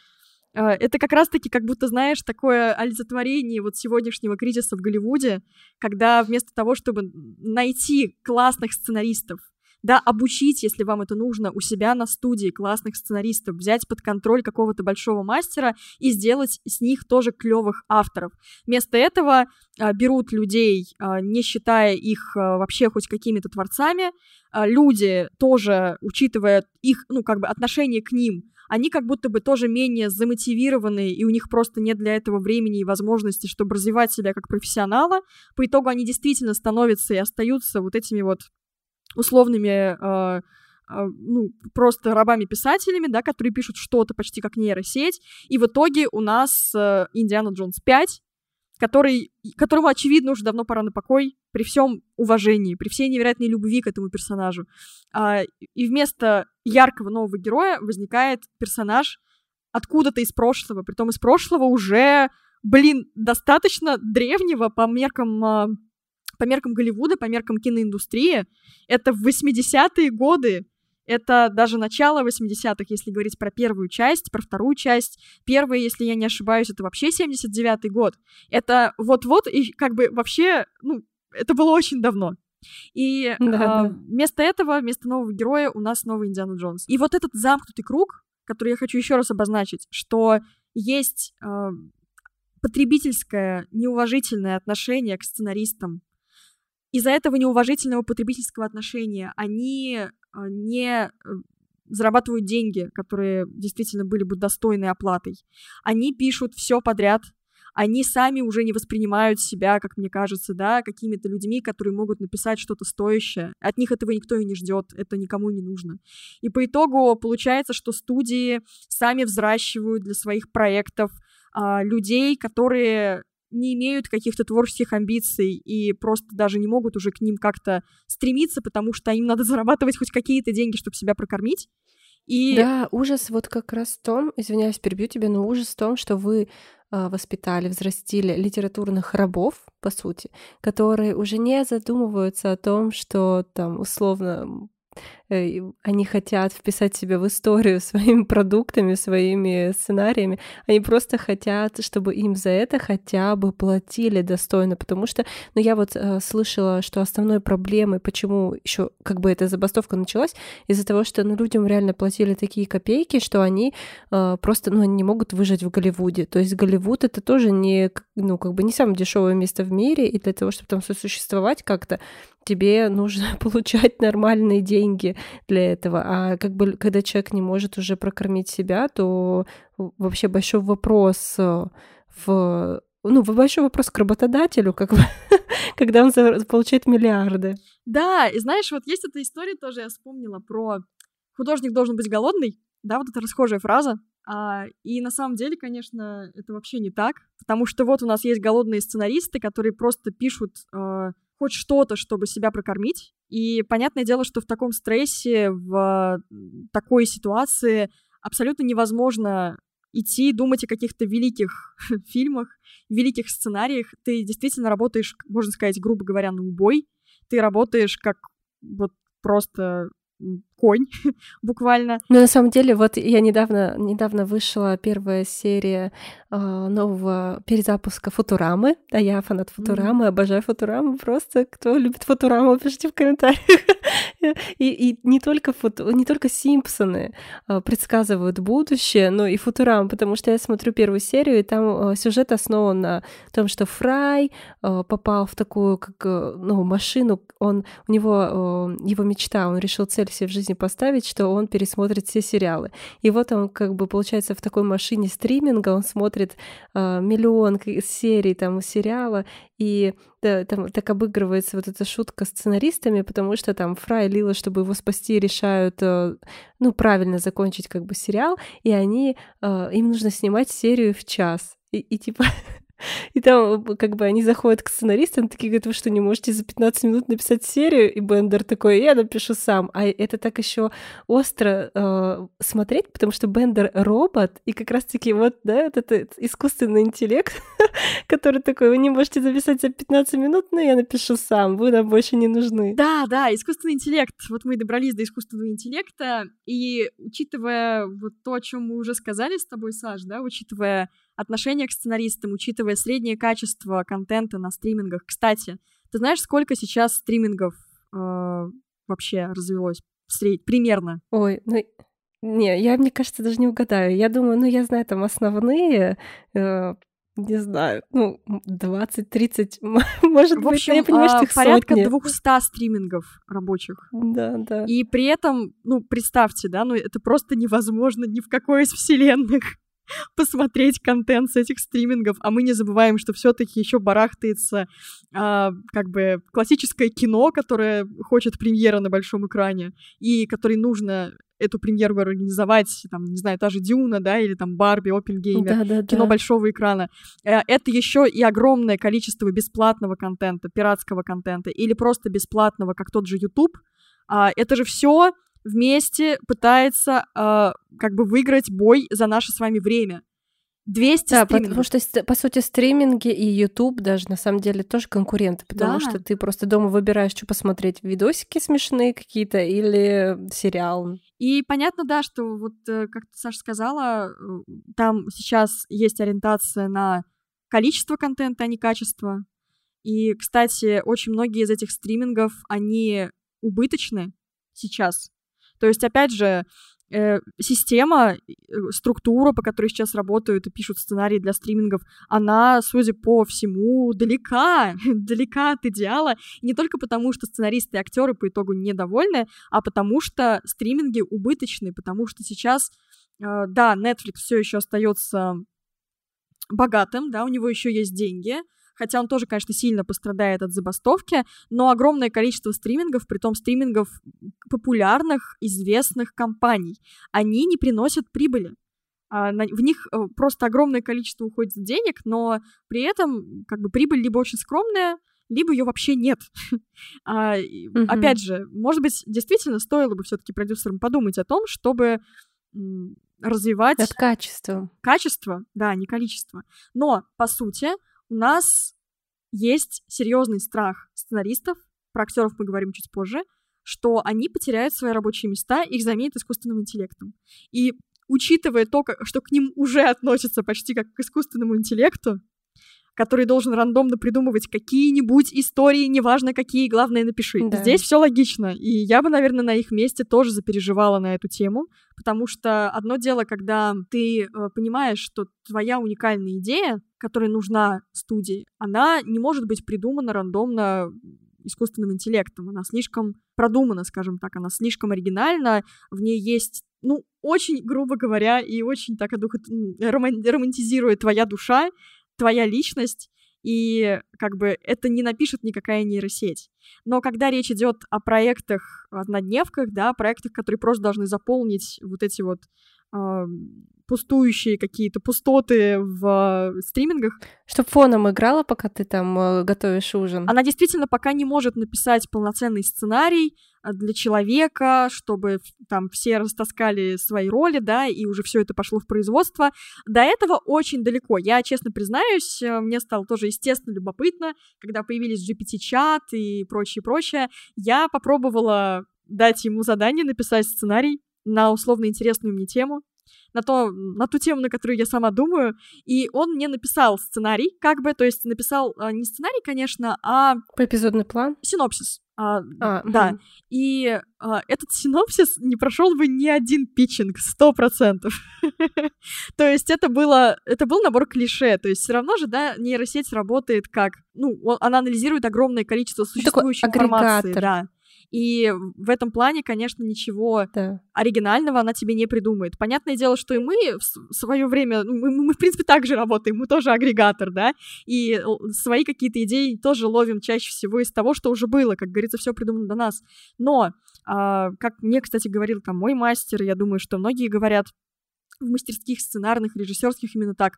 это как раз-таки как будто, знаешь, такое олицетворение вот сегодняшнего кризиса в Голливуде, когда вместо того, чтобы найти классных сценаристов, да, обучить, если вам это нужно, у себя на студии классных сценаристов, взять под контроль какого-то большого мастера и сделать с них тоже клевых авторов. Вместо этого а, берут людей, а, не считая их а, вообще хоть какими-то творцами, а, люди тоже, учитывая их, ну, как бы отношение к ним, они как будто бы тоже менее замотивированы, и у них просто нет для этого времени и возможности, чтобы развивать себя как профессионала. По итогу они действительно становятся и остаются вот этими вот условными э, ну, просто рабами-писателями, да, которые пишут что-то почти как нейросеть. И в итоге у нас э, Индиана Джонс 5, который, которому, очевидно, уже давно пора на покой, при всем уважении, при всей невероятной любви к этому персонажу. А, и вместо яркого нового героя возникает персонаж откуда-то из прошлого, притом из прошлого уже, блин, достаточно древнего по меркам а, по меркам Голливуда, по меркам киноиндустрии. Это в 80-е годы Это даже начало 80-х, если говорить про первую часть, про вторую часть. Первая, если я не ошибаюсь, это вообще 79-й год. Это вот-вот и как бы вообще, ну, это было очень давно. И да, а, да. вместо этого, вместо нового героя у нас новый Индиана Джонс. И вот этот замкнутый круг, который я хочу еще раз обозначить, что есть э, потребительское неуважительное отношение к сценаристам. Из-за этого неуважительного потребительского отношения они э, не э, зарабатывают деньги, которые действительно были бы достойной оплатой. Они пишут все подряд, они сами уже не воспринимают себя, как мне кажется, да, какими-то людьми, которые могут написать что-то стоящее. От них этого никто и не ждет, это никому не нужно. И по итогу получается, что студии сами взращивают для своих проектов а, людей, которые не имеют каких-то творческих амбиций и просто даже не могут уже к ним как-то стремиться, потому что им надо зарабатывать хоть какие-то деньги, чтобы себя прокормить. И... Да, ужас вот как раз в том, извиняюсь, перебью тебя, но ужас в том, что вы а, воспитали, взрастили литературных рабов, по сути, которые уже не задумываются о том, что там условно они хотят вписать себя в историю своими продуктами, своими сценариями. Они просто хотят, чтобы им за это хотя бы платили достойно, потому что, ну, я вот э, слышала, что основной проблемой, почему еще как бы эта забастовка началась, из-за того, что, ну, людям реально платили такие копейки, что они э, просто, ну, они не могут выжить в Голливуде. То есть Голливуд это тоже не, ну, как бы не самое дешевое место в мире, и для того, чтобы там сосуществовать как-то, тебе нужно получать нормальные деньги для этого. А как бы когда человек не может уже прокормить себя, то вообще большой вопрос э, в ну, большой вопрос к работодателю, как бы, когда он получает миллиарды. Да, и знаешь, вот есть эта история тоже, я вспомнила про художник должен быть голодный, да, вот эта расхожая фраза. А, и на самом деле, конечно, это вообще не так, потому что вот у нас есть голодные сценаристы, которые просто пишут э, хоть что-то, чтобы себя прокормить. И понятное дело, что в таком стрессе, в такой ситуации абсолютно невозможно идти думать о каких-то великих фильмах, великих сценариях. Ты действительно работаешь, можно сказать, грубо говоря, на убой. Ты работаешь как вот просто конь, буквально. Ну, на самом деле, вот я недавно, недавно вышла первая серия э, нового перезапуска Футурамы. Да, я фанат Футурамы, mm-hmm. обожаю Футураму. Просто кто любит Футураму, пишите в комментариях. и, и не только футу, не только Симпсоны э, предсказывают будущее, но и Футурам, потому что я смотрю первую серию, и там э, сюжет основан на том, что Фрай э, попал в такую, как, э, ну, машину, он, у него, э, его мечта, он решил цель себе в жизни поставить, что он пересмотрит все сериалы. И вот он как бы получается в такой машине стриминга, он смотрит э, миллион серий там сериала, и да, там так обыгрывается вот эта шутка сценаристами, потому что там Фрай и Лила, чтобы его спасти, решают, э, ну, правильно закончить как бы сериал, и они, э, им нужно снимать серию в час. И, и типа И там как бы они заходят к сценаристам, такие говорят, вы что, не можете за 15 минут написать серию? И Бендер такой, я напишу сам. А это так еще остро э, смотреть, потому что Бендер робот, и как раз-таки вот, да, вот этот искусственный интеллект, который такой, вы не можете записать за 15 минут, но я напишу сам, вы нам больше не нужны. Да, да, искусственный интеллект. Вот мы добрались до искусственного интеллекта, и учитывая вот то, о чем мы уже сказали с тобой, Саш, да, учитывая отношение к сценаристам, учитывая среднее качество контента на стримингах. Кстати, ты знаешь, сколько сейчас стримингов э, вообще развелось? Сред... Примерно. Ой, ну не, я, мне кажется, даже не угадаю. Я думаю, ну, я знаю там основные, э, не знаю, ну, 20-30, может в общем, быть, я понимаю, что их порядка сотни. 200 стримингов рабочих. Да, да. И при этом, ну, представьте, да, ну, это просто невозможно ни в какой из вселенных. посмотреть контент с этих стримингов, а мы не забываем, что все-таки еще барахтается а, как бы классическое кино, которое хочет премьера на большом экране, и которой нужно эту премьеру организовать, там, не знаю, та же Дюна, да, или там Барби, Опенгеймер, да, да, кино да. большого экрана. Э, это еще и огромное количество бесплатного контента, пиратского контента, или просто бесплатного, как тот же YouTube. А, это же все вместе пытается э, как бы выиграть бой за наше с вами время. 200 да, стримингов. потому что, по сути, стриминги и YouTube даже на самом деле тоже конкуренты, потому Да. что ты просто дома выбираешь, что посмотреть, видосики смешные какие-то или сериал. И понятно, да, что вот, э, как ты, Саша, сказала, э, там сейчас есть ориентация на количество контента, а не качество. И, кстати, очень многие из этих стримингов, они убыточны сейчас. То есть, опять же, э, система, э, структура, по которой сейчас работают и пишут сценарии для стримингов, она, судя по всему, далека, далека от идеала. И не только потому, что сценаристы и актеры по итогу недовольны, а потому что стриминги убыточны, потому что сейчас, э, да, Netflix все еще остается богатым, да, у него еще есть деньги, хотя он тоже, конечно, сильно пострадает от забастовки, но огромное количество стримингов, при том стримингов популярных, известных компаний, они не приносят прибыли. А, В них э, просто огромное количество уходит денег, но при этом как бы прибыль либо очень скромная, либо ее вообще нет. А, Мгм. Опять же, может быть, действительно стоило бы все-таки продюсерам подумать о том, чтобы развивать Над качеством. качество, да, не количество. Но, по сути, у нас есть серьезный страх сценаристов, про актеров мы говорим чуть позже, что они потеряют свои рабочие места, их заменят искусственным интеллектом. И учитывая то, как- что к ним уже относятся почти как к искусственному интеллекту, который должен рандомно придумывать какие-нибудь истории, неважно какие, главное напиши. Да. Здесь все логично. И я бы, наверное, на их месте тоже запереживала на эту тему, потому что одно дело, когда ты э, понимаешь, что твоя уникальная идея, которая нужна студии, она не может быть придумана рандомно искусственным интеллектом. Она слишком продумана, скажем так, она слишком оригинальна, в ней есть ну, очень, грубо говоря, и очень так одухот... роман- романтизирует твоя душа, твоя личность, и как бы это не напишет никакая нейросеть. Но когда речь идет о проектах, однодневках, да, проектах, которые просто должны заполнить вот эти вот пустующие какие-то пустоты в э, стримингах, Чтоб фоном играла, пока ты там э, готовишь ужин. она действительно пока не может написать полноценный сценарий а, для человека, чтобы там все растаскали свои роли, да, и уже все это пошло в производство. До этого очень далеко. Я честно признаюсь, э, мне стало тоже естественно любопытно, когда появились GPT-чат и прочее, прочее. Я попробовала дать ему задание написать сценарий на условно интересную мне тему, на, то, на ту тему, на которую я сама думаю, и он мне написал сценарий, как бы, то есть написал а, не сценарий, конечно, а По эпизодный план? синопсис. А, А, да. мгм. И а, этот синопсис не прошел бы ни один питчинг, сто процентов. То есть это было, это был набор клише. То есть все равно же, да, нейросеть работает как, ну, он- она анализирует огромное количество существующей информации, агрегатор. да. И в этом плане, конечно, ничего Да. оригинального она тебе не придумает. Понятное дело, что и мы в свое время, ну, мы, мы, в принципе, так же работаем, мы тоже агрегатор, да, и свои какие-то идеи тоже ловим чаще всего из того, что уже было, как говорится, все придумано до нас. Но, а, как мне, кстати, говорил там мой мастер, я думаю, что многие говорят в мастерских, сценарных, режиссерских именно так,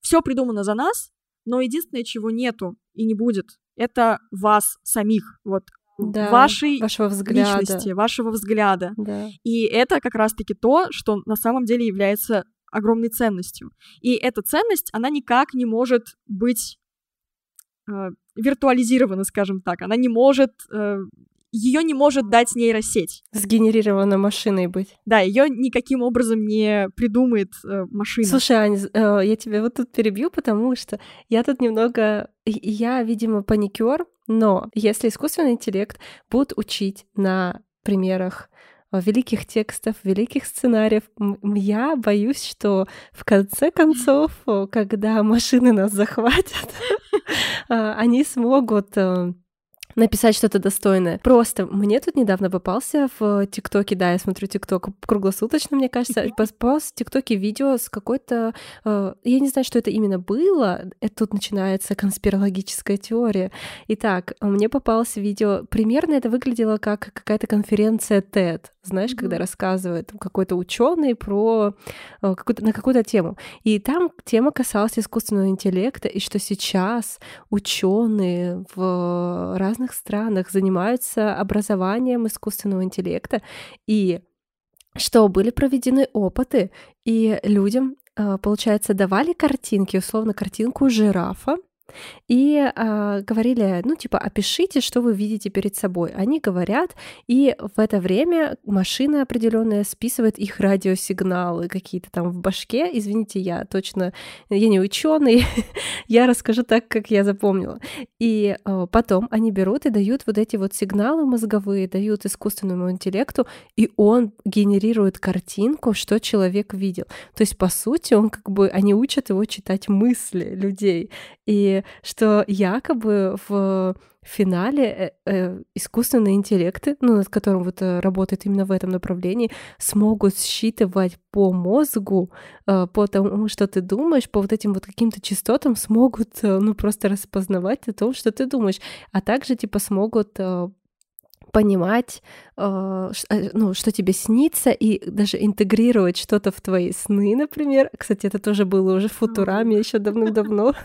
все придумано за нас, но единственное, чего нету и не будет, это вас самих, вот Да, вашей Вашего взгляда. личности, вашего взгляда. Да. И это как раз-таки то, что на самом деле является огромной ценностью. И эта ценность, она никак не может быть э, виртуализирована, скажем так. Она не может... ее не может дать нейросеть. Сгенерирована машиной быть. Да, ее никаким образом не придумает э, машина. Слушай, Ань, з- э, я тебя вот тут перебью, потому что я тут немного... Я, видимо, паникер, но если искусственный интеллект будут учить на примерах э, великих текстов, великих сценариев, я боюсь, что в конце концов, э, когда машины нас захватят, э, они смогут написать что-то достойное. Просто мне тут недавно попался в ТикТоке, да, я смотрю ТикТок круглосуточно, мне кажется, попался в ТикТоке видео с какой-то... э, я не знаю, что это именно было, это тут начинается конспирологическая теория. Итак, мне попалось видео, примерно это выглядело как какая-то конференция TED, знаешь, Мгм. когда рассказывает какой-то ученый про э, какую-то, на какую-то тему. И там тема касалась искусственного интеллекта, и что сейчас ученые в разных странах занимаются образованием искусственного интеллекта, и что были проведены опыты, и людям э, получается, давали картинки, условно, картинку жирафа, и а, говорили, ну, типа, опишите, что вы видите перед собой. Они говорят, и в это время машина определенная списывает их радиосигналы какие-то там в башке. Извините, я точно, я не ученый, я расскажу так, как я запомнила. И а, потом они берут и дают вот эти вот сигналы мозговые, дают искусственному интеллекту, и он генерирует картинку, что человек видел. То есть, по сути, он как бы, они учат его читать мысли людей. И что якобы в финале э, э, искусственные интеллекты, ну, над которым вот э, работает именно в этом направлении, смогут считывать по мозгу, э, по тому, что ты думаешь, по вот этим вот каким-то частотам смогут, э, ну, просто распознавать о том, что ты думаешь, а также, типа, смогут э, понимать, э, э, ну, что тебе снится, и даже интегрировать что-то в твои сны, например. Кстати, это тоже было уже в Футураме еще давным-давно.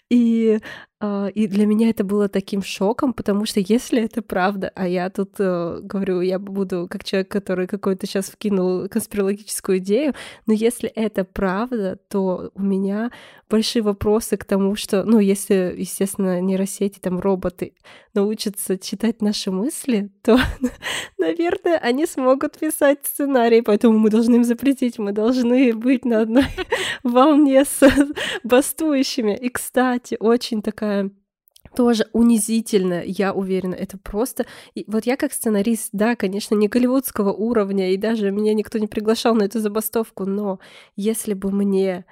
И а, и для меня это было таким шоком, потому что если это правда, а я тут э, говорю, я буду как человек, который какой-то сейчас вкинул конспирологическую идею, но если это правда, то у меня большие вопросы к тому, что, ну, если, естественно, нейросети, там, роботы научатся читать наши мысли, то, наверное, они смогут писать сценарий, поэтому мы должны им запретить, мы должны быть на одной волне с бастующими. И, кстати, очень такая тоже унизительно, я уверена. Это просто... И вот я как сценарист, да, конечно, не голливудского уровня, и даже меня никто не приглашал на эту забастовку, но если бы мне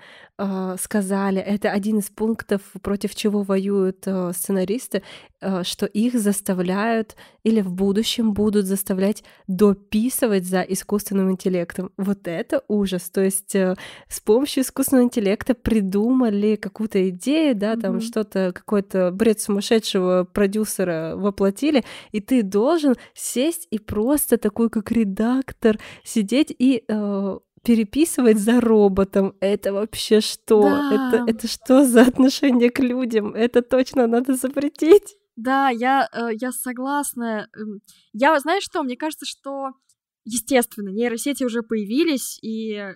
сказали, это один из пунктов, против чего воюют э, сценаристы, э, что их заставляют или в будущем будут заставлять дописывать за искусственным интеллектом. Вот это ужас. То есть э, с помощью искусственного интеллекта придумали какую-то идею, да, там mm-hmm. что-то, какой-то бред сумасшедшего продюсера воплотили, и ты должен сесть и просто такой, как редактор, сидеть и э, переписывать за роботом. Это вообще что? Да. Это, это что за отношение к людям? Это точно надо запретить. Да, я, э, я согласна. Эм, я, знаешь что, мне кажется, что естественно, нейросети уже появились, и э,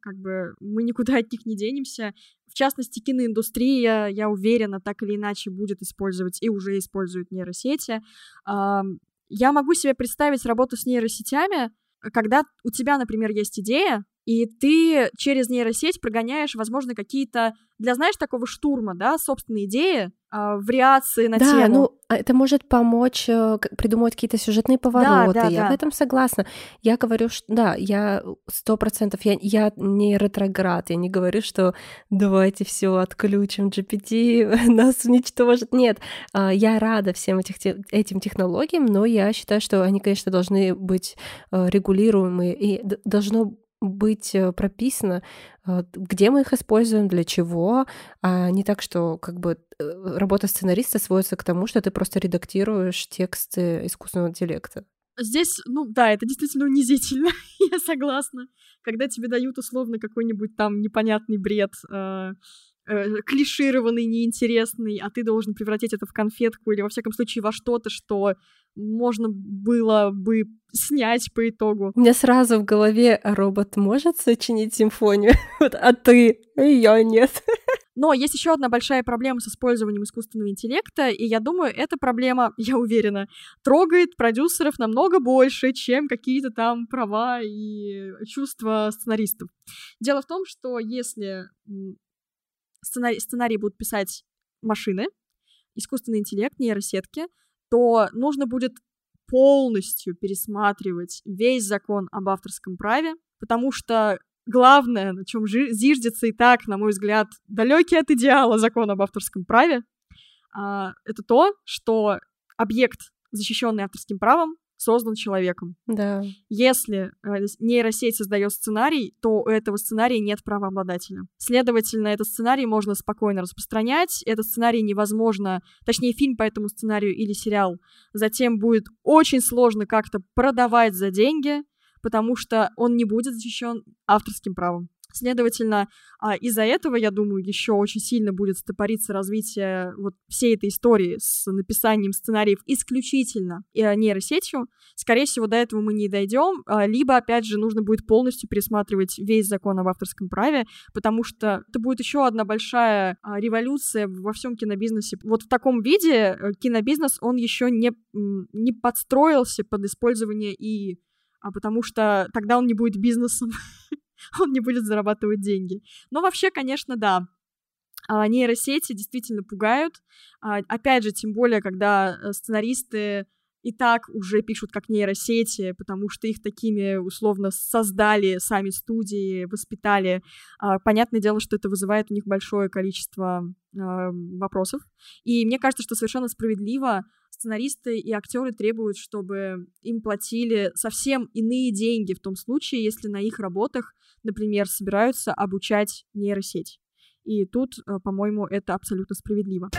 как бы мы никуда от них не денемся. В частности, киноиндустрия, я уверена, так или иначе будет использовать и уже использует нейросети. Э, я могу себе представить работу с нейросетями, когда у тебя, например, есть идея, и ты через нейросеть прогоняешь, возможно, какие-то для, знаешь, такого штурма, да, собственные идеи, э, вариации на да, тему. ну, а это может помочь э, придумать какие-то сюжетные повороты. Да, да, я да. в этом согласна. Я говорю, что да, я сто процентов, я, я не ретроград, я не говорю, что давайте все отключим, GPT нас уничтожит. Нет, э, я рада всем этих, этим технологиям, но я считаю, что они, конечно, должны быть э, регулируемые и должно быть э, прописано, э, где мы их используем, для чего, а не так, что как бы э, работа сценариста сводится к тому, что ты просто редактируешь тексты искусственного интеллекта. Здесь, ну да, это действительно унизительно, я согласна. Когда тебе дают условно какой-нибудь там непонятный бред, э, э, клишированный, неинтересный, а ты должен превратить это в конфетку или, во всяком случае, во что-то, что можно было бы снять по итогу. У меня сразу в голове робот может сочинить симфонию, а ты ее нет. Но есть еще одна большая проблема с использованием искусственного интеллекта, и я думаю, эта проблема, я уверена, трогает продюсеров намного больше, чем какие-то там права и чувства сценаристов. Дело в том, что если сценарий, сценарий будут писать машины, искусственный интеллект, нейросетки, то нужно будет полностью пересматривать весь закон об авторском праве, потому что главное, на чем зиждется и так, на мой взгляд, далекий от идеала закон об авторском праве, а, это то, что объект, защищенный авторским правом, создан человеком. Да. Если э, нейросеть создает сценарий, то у этого сценария нет правообладателя. Следовательно, этот сценарий можно спокойно распространять. Этот сценарий невозможно, точнее, фильм по этому сценарию или сериал, затем будет очень сложно как-то продавать за деньги, потому что он не будет защищен авторским правом. Следовательно, а, из-за этого, я думаю, еще очень сильно будет стопориться развитие вот всей этой истории с написанием сценариев исключительно э, нейросетью. Скорее всего, до этого мы не дойдем, а, либо, опять же, нужно будет полностью пересматривать весь закон об авторском праве, потому что это будет еще одна большая а, революция во всем кинобизнесе. Вот в таком виде э, кинобизнес, он еще не, не подстроился под использование и а потому что тогда он не будет бизнесом. он не будет зарабатывать деньги. Но вообще, конечно, да, а, нейросети действительно пугают. А, опять же, тем более, когда э, сценаристы и так уже пишут как нейросети, потому что их такими условно создали сами студии, воспитали. А, понятное дело, что это вызывает у них большое количество вопросов. И мне кажется, что совершенно справедливо сценаристы и актеры требуют, чтобы им платили совсем иные деньги в том случае, если на их работах, например, собираются обучать нейросеть. И тут, э, по-моему, это абсолютно справедливо.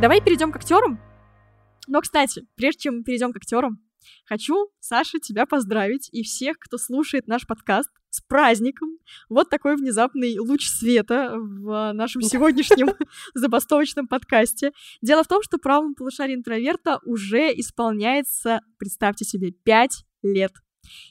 Давай перейдем к актерам. Но, кстати, прежде чем перейдем к актерам, хочу, Саша, тебя поздравить и всех, кто слушает наш подкаст с праздником. Вот такой внезапный луч света в нашем сегодняшнем забастовочном подкасте. Дело в том, что правому полушарию интроверта уже исполняется, представьте себе, пять лет.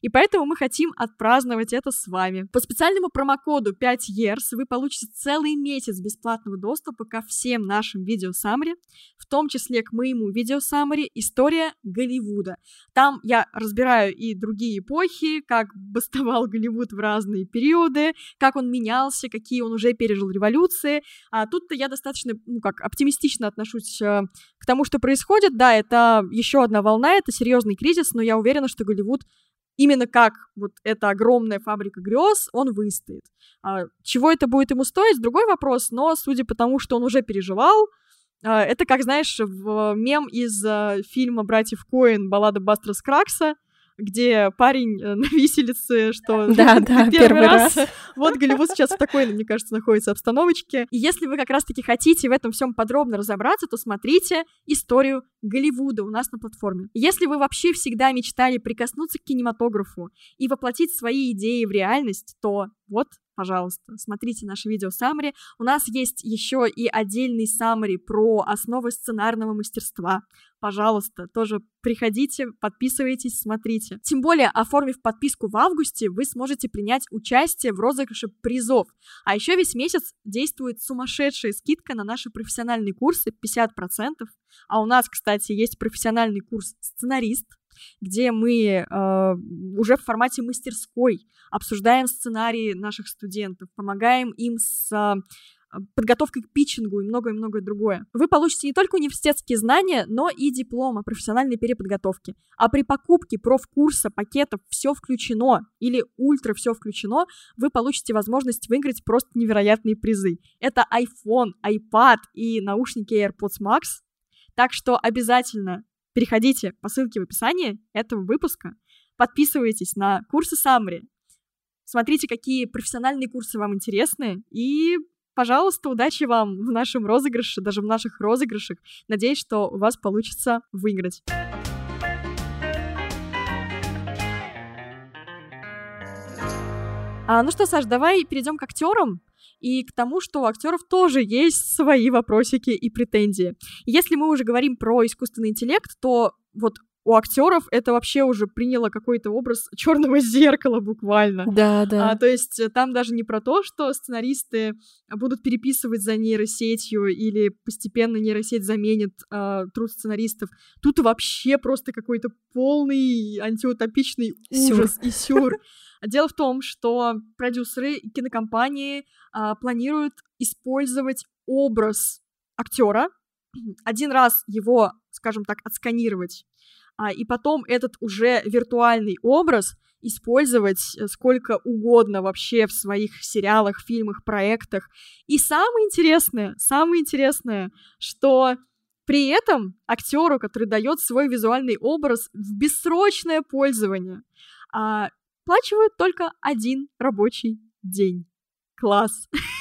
И поэтому мы хотим отпраздновать это с вами. По специальному промокоду 5years вы получите целый месяц бесплатного доступа ко всем нашим видео саммари, в том числе к моему видео саммари «История Голливуда». Там я разбираю и другие эпохи, как бастовал Голливуд в разные периоды, как он менялся, какие он уже пережил революции. А тут-то я достаточно, ну как, оптимистично отношусь э, к тому, что происходит. Да, это еще одна волна, это серьезный кризис, но я уверена, что Голливуд именно как вот эта огромная фабрика грез, он выстоит. А, чего это будет ему стоить, другой вопрос, но судя по тому, что он уже переживал, а, это как, знаешь, в мем из а, фильма «Братьев Коэн» баллада Бастера Скракса, где парень э, на виселице, что да, да, первый, первый раз. раз. Вот Голливуд сейчас в такой, мне кажется, находится обстановочке. И если вы как раз-таки хотите в этом всем подробно разобраться, то смотрите историю Голливуда у нас на платформе. Если вы вообще всегда мечтали прикоснуться к кинематографу и воплотить свои идеи в реальность, то вот пожалуйста, смотрите наше видео саммари. У нас есть еще и отдельный саммари про основы сценарного мастерства. Пожалуйста, тоже приходите, подписывайтесь, смотрите. Тем более, оформив подписку в августе, вы сможете принять участие в розыгрыше призов. А еще весь месяц действует сумасшедшая скидка на наши профессиональные курсы 50%. А у нас, кстати, есть профессиональный курс «Сценарист», где мы э, уже в формате мастерской обсуждаем сценарии наших студентов, помогаем им с э, подготовкой к питчингу и многое-многое другое. Вы получите не только университетские знания, но и диплом о профессиональной переподготовке. А при покупке профкурса, пакетов «Все включено» или «Ультра все включено» вы получите возможность выиграть просто невероятные призы. Это iPhone, iPad и наушники AirPods Max. Так что обязательно Переходите по ссылке в описании этого выпуска, подписывайтесь на курсы Самри, смотрите, какие профессиональные курсы вам интересны, и, пожалуйста, удачи вам в нашем розыгрыше, даже в наших розыгрышах. Надеюсь, что у вас получится выиграть. А, ну что, Саш, давай перейдем к актерам и к тому, что у актеров тоже есть свои вопросики и претензии. Если мы уже говорим про искусственный интеллект, то вот у актеров это вообще уже приняло какой-то образ черного зеркала буквально. Да, да. А, то есть э, там даже не про то, что сценаристы будут переписывать за нейросетью или постепенно нейросеть заменит а, труд сценаристов. Тут вообще просто какой-то полный антиутопичный ужас сюр. и сюр. Дело в том, что продюсеры кинокомпании а, планируют использовать образ актера, один раз его, скажем так, отсканировать, а, и потом этот уже виртуальный образ использовать э, сколько угодно вообще в своих сериалах, фильмах, проектах. И самое интересное, самое интересное, что при этом актеру, который дает свой визуальный образ в бессрочное пользование, а, оплачивают только один рабочий день. Класс.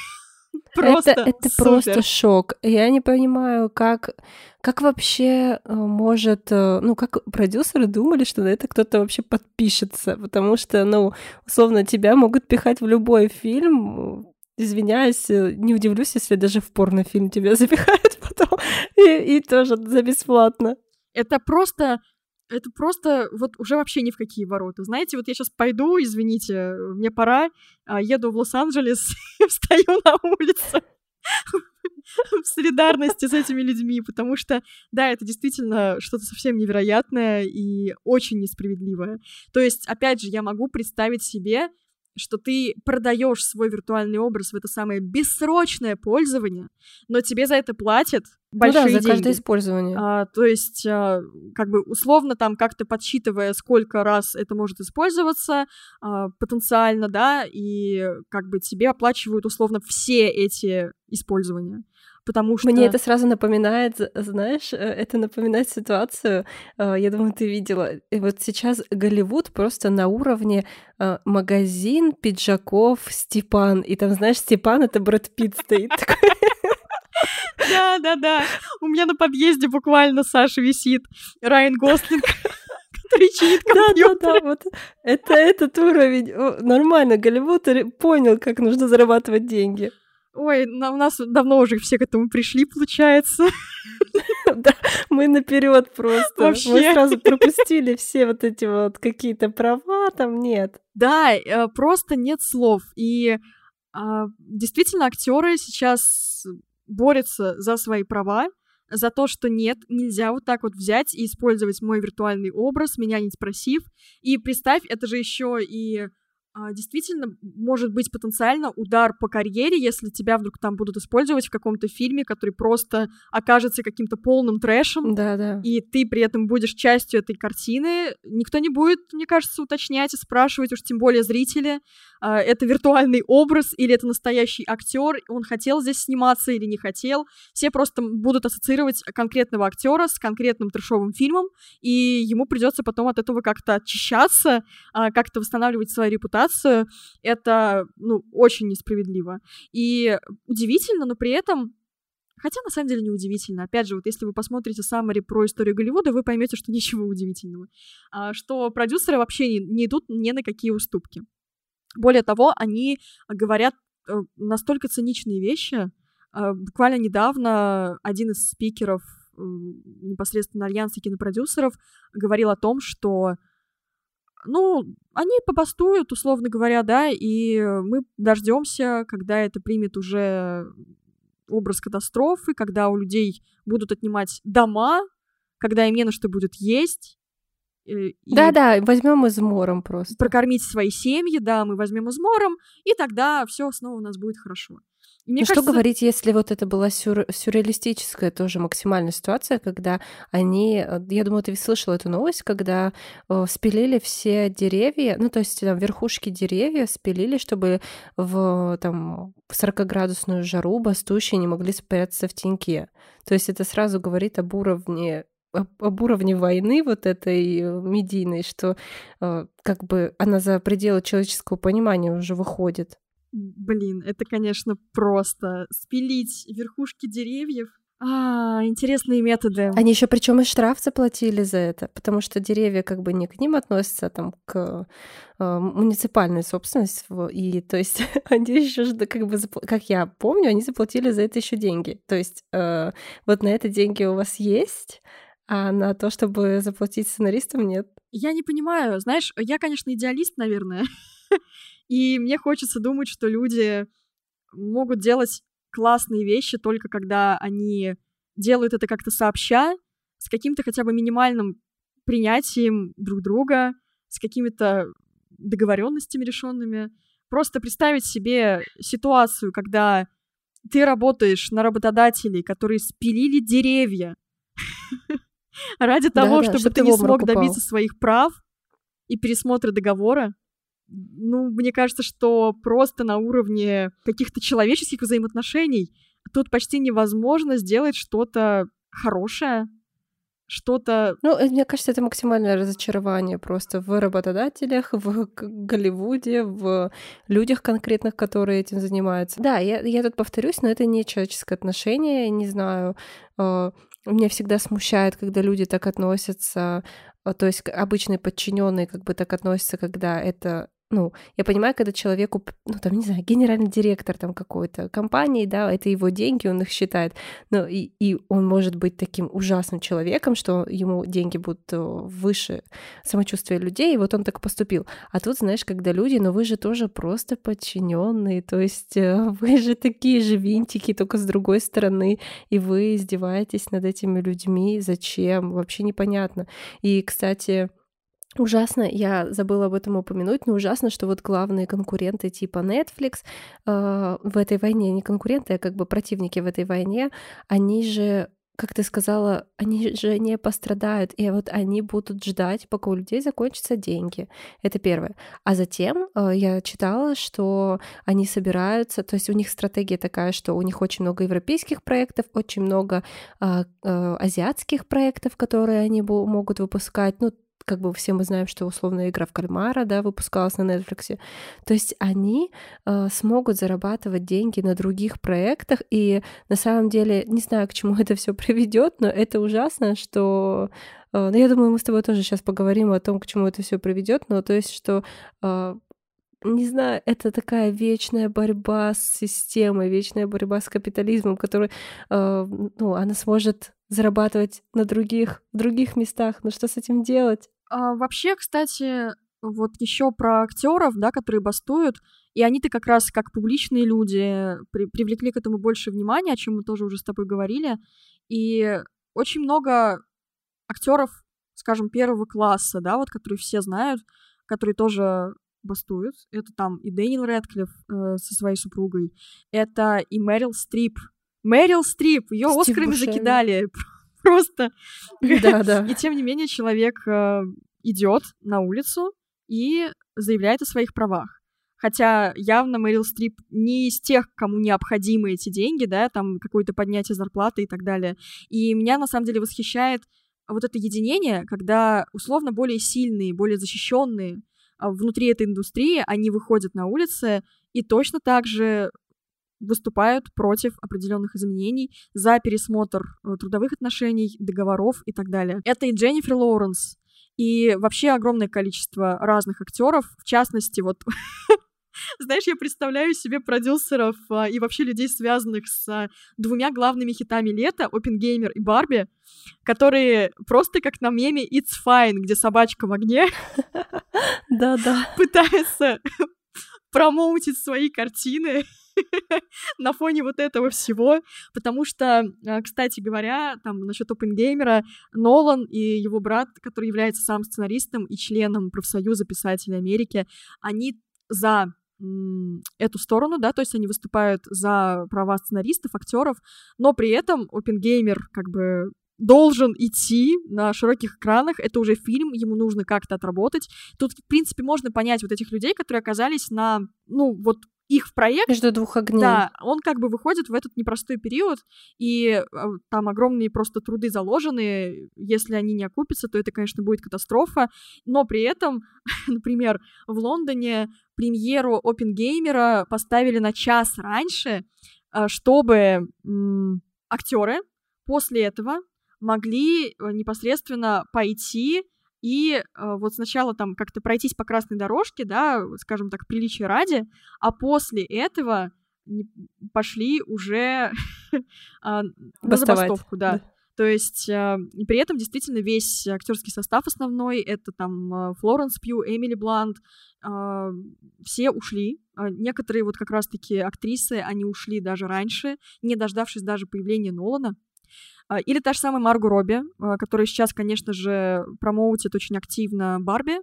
просто это, это супер. просто шок. Я не понимаю, как, как вообще э, может... э, Ну, как продюсеры думали, что на это кто-то вообще подпишется, потому что, ну, условно, тебя могут пихать в любой фильм, извиняюсь, э, не удивлюсь, если даже в порнофильм тебя запихают потом, и, и тоже за бесплатно. Это просто это просто вот уже вообще ни в какие ворота. Знаете, вот я сейчас пойду, извините, мне пора, а, еду в Лос-Анджелес, встаю на улицу в солидарности с этими людьми, потому что, да, это действительно что-то совсем невероятное и очень несправедливое. То есть, опять же, я могу представить себе, что ты продаешь свой виртуальный образ в это самое бессрочное пользование, но тебе за это платят большие ну да, за деньги. каждое использование. А, то есть, а, как бы условно там как-то подсчитывая, сколько раз это может использоваться а, потенциально, да, и как бы тебе оплачивают условно все эти использования. Потому что... Мне это сразу напоминает, знаешь, э, это напоминает ситуацию, э, я думаю, ты видела. И вот сейчас Голливуд просто на уровне э, магазин пиджаков Степан. И там, знаешь, Степан — это Брэд Питт стоит такой. Да, да, да. У меня на подъезде буквально Саша висит. Райан Гослинг который чинит компьютер. Да, да, да, вот это этот уровень. Нормально, Голливуд понял, как нужно зарабатывать деньги. Ой, на- у нас давно уже все к этому пришли, получается. Да, мы наперед просто. Мы Вообще. сразу пропустили все вот эти вот какие-то права, там нет. Да, э, просто нет слов. И а, действительно, актеры сейчас борются за свои права, за то, что нет, нельзя вот так вот взять и использовать мой виртуальный образ, меня не спросив. И представь, это же еще и действительно может быть потенциально удар по карьере, если тебя вдруг там будут использовать в каком-то фильме, который просто окажется каким-то полным трэшем, Да, да. и ты при этом будешь частью этой картины, никто не будет, мне кажется, уточнять и спрашивать, уж тем более зрители, а, это виртуальный образ или это настоящий актер, он хотел здесь сниматься или не хотел. Все просто будут ассоциировать конкретного актера с конкретным трешовым фильмом, и ему придется потом от этого как-то очищаться, а, как-то восстанавливать свою репутацию. Это, ну, очень несправедливо. И удивительно, но при этом Хотя, на самом деле, неудивительно. Опять же, вот если вы посмотрите саммари про историю Голливуда, вы поймете, что ничего удивительного. А, что продюсеры вообще не, не идут ни на какие уступки. Более того, они говорят э, настолько циничные вещи. А, Буквально недавно один из спикеров непосредственно Альянса кинопродюсеров говорил о том, что ну, они побастуют, условно говоря, да, и мы дождемся, когда это примет уже образ катастрофы, когда у людей будут отнимать дома, когда им не на что будет есть. Э, и Да-да, возьмем измором просто. прокормить свои семьи, да, мы возьмем измором, и тогда все снова у нас будет хорошо. И мне Ну, что кажется, говорить, если вот это была сюр- сюрреалистическая тоже максимальная ситуация, когда они, э, я думаю, ты слышала эту новость, когда э, спилили все деревья, ну, то есть там верхушки деревьев спилили, чтобы в там 40-градусную жару бастущие не могли спрятаться в теньке. То есть это сразу говорит об уровне об, об уровне войны вот этой э, медийной, что э, как бы она за пределы человеческого понимания уже выходит. блин, это, конечно, просто спилить верхушки деревьев. А, интересные методы. Они еще причем и штраф заплатили за это, потому что деревья как бы не к ним относятся, а там к э, муниципальной собственности, и то есть они еще как бы, как я помню, они заплатили за это еще деньги. То есть э, вот на это деньги у вас есть, а на то, чтобы заплатить сценаристам, нет. Я не понимаю, знаешь, я, конечно, идеалист, наверное, и мне хочется думать, что люди могут делать классные вещи только когда они делают это как-то сообща, с каким-то хотя бы минимальным принятием друг друга, с какими-то договоренностями решенными. Просто представить себе ситуацию, когда ты работаешь на работодателей, которые спилили деревья ради того, Да-да, чтобы чтоб ты не смог добиться упал. своих прав и пересмотра договора. Ну, мне кажется, что просто на уровне каких-то человеческих взаимоотношений тут почти невозможно сделать что-то хорошее. что-то... Ну, э, мне кажется, это максимальное разочарование просто в работодателях, в Голливуде, в людях конкретных, которые этим занимаются. Да, я, я тут повторюсь, но это не человеческое отношение, не знаю, э, меня всегда смущает, когда люди так относятся, э, то есть обычные подчиненные как бы так относятся, когда это ну, я понимаю, когда человеку, ну, там, не знаю, генеральный директор там какой-то компании, да, это его деньги, он их считает, но и, и он может быть таким ужасным человеком, что ему деньги будут э, выше самочувствия людей, и вот он так поступил. А тут, знаешь, когда люди, но ну, вы же тоже просто подчиненные, то есть э, вы же такие же винтики, только с другой стороны, и вы издеваетесь над этими людьми, зачем, вообще непонятно. И, кстати, Ужасно, я забыла об этом упомянуть, но ужасно, что вот главные конкуренты типа Netflix э, в этой войне, не конкуренты, а как бы противники в этой войне, они же как ты сказала, они же не пострадают, и вот они будут ждать, пока у людей закончатся деньги. Это первое. А затем э, я читала, что они собираются, то есть у них стратегия такая, что у них очень много европейских проектов, очень много э, э, азиатских проектов, которые они могут выпускать. Ну, как бы все мы знаем, что условная игра в кальмара, да, выпускалась на Netflix. То есть они э, смогут зарабатывать деньги на других проектах, и на самом деле не знаю, к чему это все приведет, но это ужасно, что э, ну, я думаю, мы с тобой тоже сейчас поговорим о том, к чему это все приведет, но то есть, что э, не знаю, это такая вечная борьба с системой, вечная борьба с капитализмом, который, э, ну, она сможет зарабатывать на других, других местах. Но что с этим делать? А, вообще, кстати, вот еще про актеров, да, которые бастуют, и они-то как раз как публичные люди при привлекли к этому больше внимания, о чем мы тоже уже с тобой говорили. И очень много актеров, скажем, первого класса, да, вот которые все знают, которые тоже бастуют. Это там и Дэниел Рэдклифф э, со своей супругой, это и Мэрил Стрип. Мэрил Стрип, ее Оскарами закидали просто. Да, да. И тем не менее человек э, идет на улицу и заявляет о своих правах. Хотя явно Мэрил Стрип не из тех, кому необходимы эти деньги, да, там какое-то поднятие зарплаты и так далее. И меня на самом деле восхищает вот это единение, когда условно более сильные, более защищенные а, внутри этой индустрии, они выходят на улицы и точно так же выступают против определенных изменений за пересмотр э, трудовых отношений, договоров и так далее. Это и Дженнифер Лоуренс, и вообще огромное количество разных актеров, в частности, вот Знаешь, я представляю себе продюсеров а, и вообще людей, связанных с а, двумя главными хитами лета, Опенгеймер и Барби, которые просто как на меме It's Fine, где собачка в огне, да-да, пытаются промоутить свои картины на фоне вот этого всего, потому что, а, кстати говоря, там насчет Опенгеймера, Нолан и его брат, который является сам сценаристом и членом профсоюза писателей Америки, они за эту сторону, да, то есть они выступают за права сценаристов, актеров, но при этом Опенгеймер как бы должен идти на широких экранах, это уже фильм, ему нужно как-то отработать. Тут, в принципе, можно понять вот этих людей, которые оказались на, ну, вот их в проект. Между двух огней. Да, он как бы выходит в этот непростой период, и э, там огромные просто труды заложены. Если они не окупятся, то это, конечно, будет катастрофа. Но при этом, например, в Лондоне премьеру Опенгеймера поставили на час раньше, э, чтобы актеры после этого могли э, непосредственно пойти и э, вот сначала там как-то пройтись по красной дорожке, да, скажем так, приличия ради, а после этого пошли уже а, на забастовку, да. То есть э, при этом действительно весь актерский состав основной это там Флоренс Пью, Эмили Блант, э, все ушли. Некоторые вот как раз-таки актрисы, они ушли даже раньше, не дождавшись даже появления Нолана. А, или та же самая Марго Робби, а, которая сейчас, конечно же, промоутит очень активно Барби.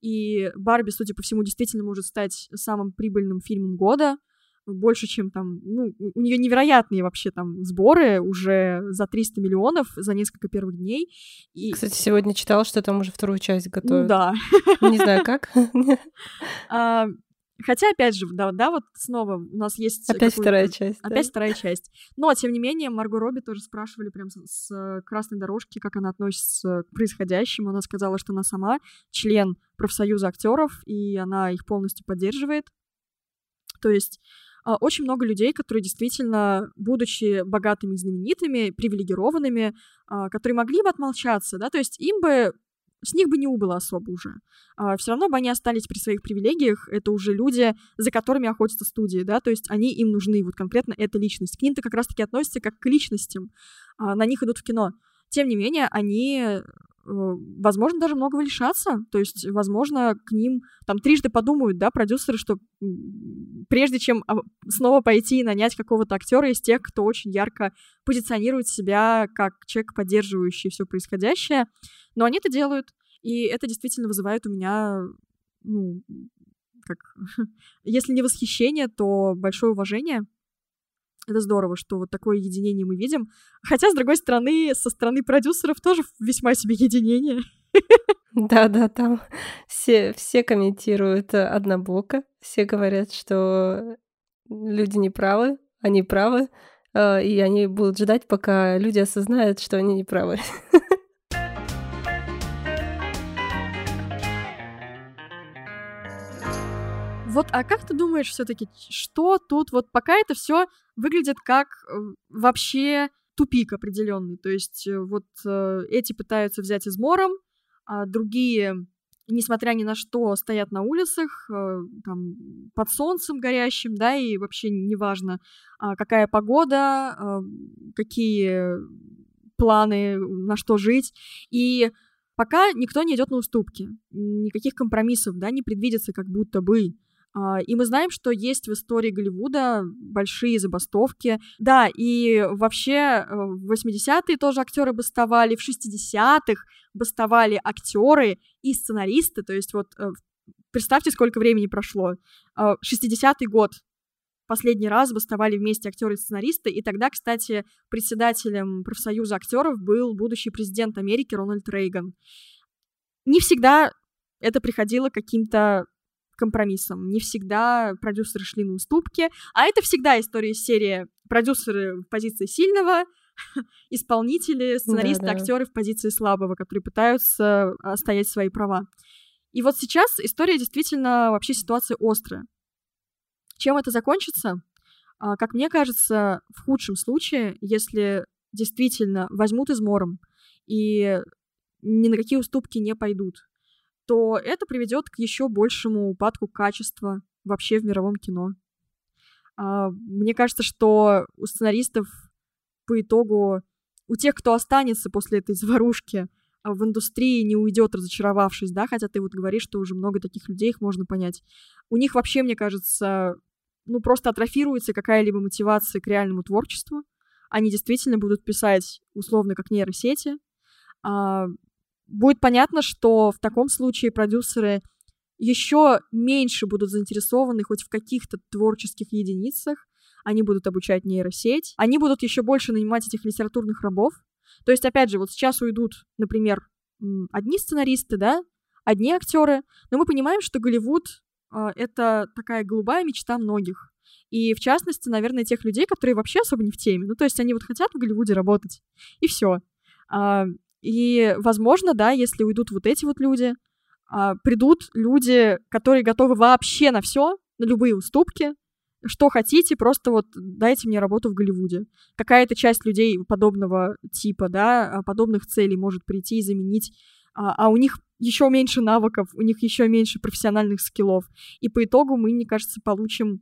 И Барби, судя по всему, действительно может стать самым прибыльным фильмом года. Больше, чем там... Ну, у нее невероятные вообще там сборы уже за 300 миллионов за несколько первых дней. И... Кстати, сегодня читала, что там уже вторую часть готовят. Ну да. Не знаю, как. Хотя, опять же, да, да, вот снова у нас есть... Опять вторая часть. Опять да? вторая часть. Но, тем не менее, Марго Робби тоже спрашивали прям с, с красной дорожки, как она относится к происходящему. Она сказала, что она сама член профсоюза актеров, и она их полностью поддерживает. То есть а, очень много людей, которые действительно, будучи богатыми знаменитыми, привилегированными, а, которые могли бы отмолчаться, да, то есть им бы с них бы не убыло особо уже. А, все равно бы они остались при своих привилегиях. Это уже люди, за которыми охотятся студии, да, то есть они им нужны, вот конкретно эта личность. К ним-то как раз-таки относятся как к личностям. А, на них идут в кино. Тем не менее, они возможно, даже многого лишаться. То есть, возможно, к ним там трижды подумают, да, продюсеры, что прежде чем снова пойти и нанять какого-то актера из тех, кто очень ярко позиционирует себя как человек, поддерживающий все происходящее, но они это делают, и это действительно вызывает у меня, ну, как, если не восхищение, то большое уважение это здорово, что вот такое единение мы видим. Хотя, с другой стороны, со стороны продюсеров тоже весьма себе единение. Да, да, там все, все комментируют однобоко, все говорят, что люди не правы, они правы, э, и они будут ждать, пока люди осознают, что они не правы. Вот, а как ты думаешь все-таки, что тут вот пока это все выглядит как э, вообще тупик определенный? То есть э, вот э, эти пытаются взять измором, а другие, несмотря ни на что, стоят на улицах, там, под солнцем горящим, да, и вообще неважно, а какая погода, какие планы, на что жить. И пока никто не идет на уступки, никаких компромиссов, да, не предвидится как будто бы. А, и мы знаем, что есть в истории Голливуда большие забастовки. Да, и вообще э, в 80-е тоже актеры бастовали, в 60-х бастовали актеры и сценаристы. То есть вот э, представьте, сколько времени прошло. 60-й а, год. Последний раз бастовали вместе актеры и сценаристы, и тогда, кстати, председателем профсоюза актеров был будущий президент Америки Рональд Рейган. Не всегда это приходило каким-то компромиссом. Не всегда продюсеры шли на уступки, а это всегда история из серии продюсеры в позиции сильного, исполнители, сценаристы, да, да. актеры в позиции слабого, которые пытаются отстоять свои права. И вот сейчас история действительно вообще ситуация острая. Чем это закончится? А, как мне кажется, в худшем случае, если действительно возьмут измором и ни на какие уступки не пойдут, то это приведет к еще большему упадку качества вообще в мировом кино. А, мне кажется, что у сценаристов по итогу, у тех, кто останется после этой заварушки, а, в индустрии не уйдет, разочаровавшись, да, хотя ты вот говоришь, что уже много таких людей, их можно понять. У них вообще, мне кажется, ну, просто атрофируется какая-либо мотивация к реальному творчеству. Они действительно будут писать условно как нейросети, а, будет понятно, что в таком случае продюсеры еще меньше будут заинтересованы хоть в каких-то творческих единицах, они будут обучать нейросеть, они будут еще больше нанимать этих литературных рабов. То есть, опять же, вот сейчас уйдут, например, одни сценаристы, да, одни актеры, но мы понимаем, что Голливуд э, это такая голубая мечта многих. И в частности, наверное, тех людей, которые вообще особо не в теме. Ну, то есть они вот хотят в Голливуде работать, и все. И, возможно, да, если уйдут вот эти вот люди, а, придут люди, которые готовы вообще на все, на любые уступки, что хотите, просто вот дайте мне работу в Голливуде. Какая-то часть людей подобного типа, да, а, подобных целей может прийти и заменить, а, а у них еще меньше навыков, у них еще меньше профессиональных скиллов. И по итогу мы, мне кажется, получим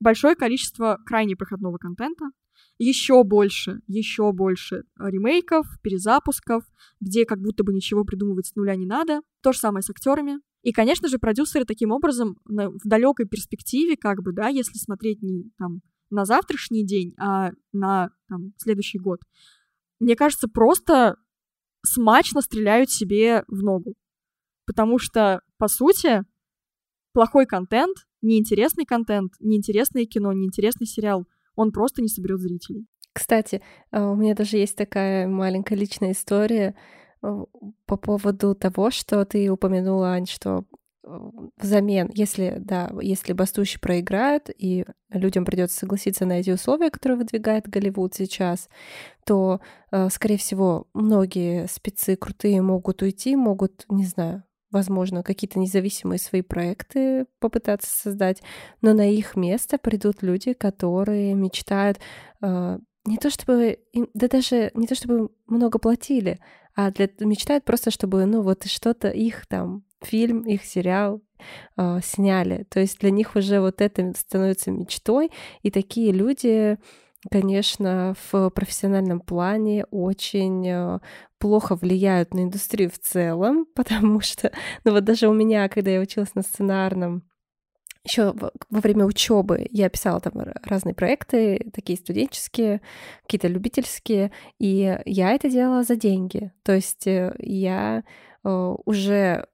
большое количество крайне проходного контента, еще больше, еще больше ремейков, перезапусков, где как будто бы ничего придумывать с нуля не надо. То же самое с актерами. И, конечно же, продюсеры таким образом в далекой перспективе, как бы, да, если смотреть не там на завтрашний день, а на там, следующий год, мне кажется, просто смачно стреляют себе в ногу. Потому что, по сути, плохой контент, неинтересный контент, неинтересное кино, неинтересный сериал — он просто не соберет зрителей. Кстати, а, у меня даже есть такая маленькая личная история а, по поводу того, что ты упомянула, Ань, что взамен, если, да, если бастущие проиграют, и людям придется согласиться на эти условия, которые выдвигает Голливуд сейчас, то, э, скорее всего, многие спецы крутые могут уйти, могут, не знаю, возможно, какие-то независимые свои проекты попытаться создать, но на их место придут люди, которые мечтают э, не то чтобы, да даже не то чтобы много платили, а для, мечтают просто, чтобы, ну, вот что-то их там, фильм, их сериал э, сняли. То есть для них уже вот это становится мечтой, и такие люди, конечно, в профессиональном плане очень э, плохо влияют на индустрию в целом, потому что, ну вот даже у меня, когда я училась на сценарном, еще во время учебы я писала там разные проекты, такие студенческие, какие-то любительские, и я это делала за деньги. То есть э, я э, уже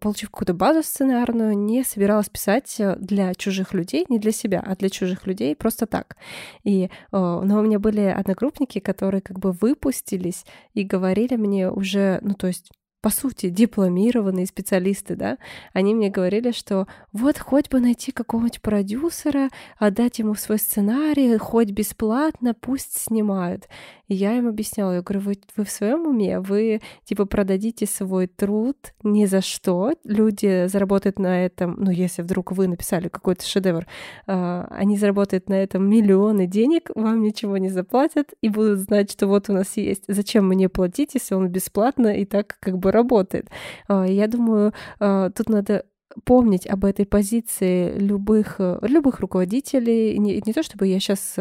получив какую-то базу сценарную, не собиралась писать э, для чужих людей, не для себя, а для чужих людей просто так. И, но у меня были одногруппники, которые как бы выпустились и говорили мне уже, ну то есть по сути, дипломированные специалисты, да, они мне говорили, что вот хоть бы найти какого-нибудь продюсера, отдать ему свой сценарий, хоть бесплатно, пусть снимают. Я им объясняла, я говорю, вы, вы в своем уме, вы типа продадите свой труд ни за что, люди заработают на этом, ну если вдруг вы написали какой-то шедевр, э, они заработают на этом миллионы денег, вам ничего не заплатят и будут знать, что вот у нас есть. Зачем мне платить, если он бесплатно и так как бы работает? Э, я думаю, э, тут надо помнить об этой позиции любых, любых руководителей. Не, не то чтобы я сейчас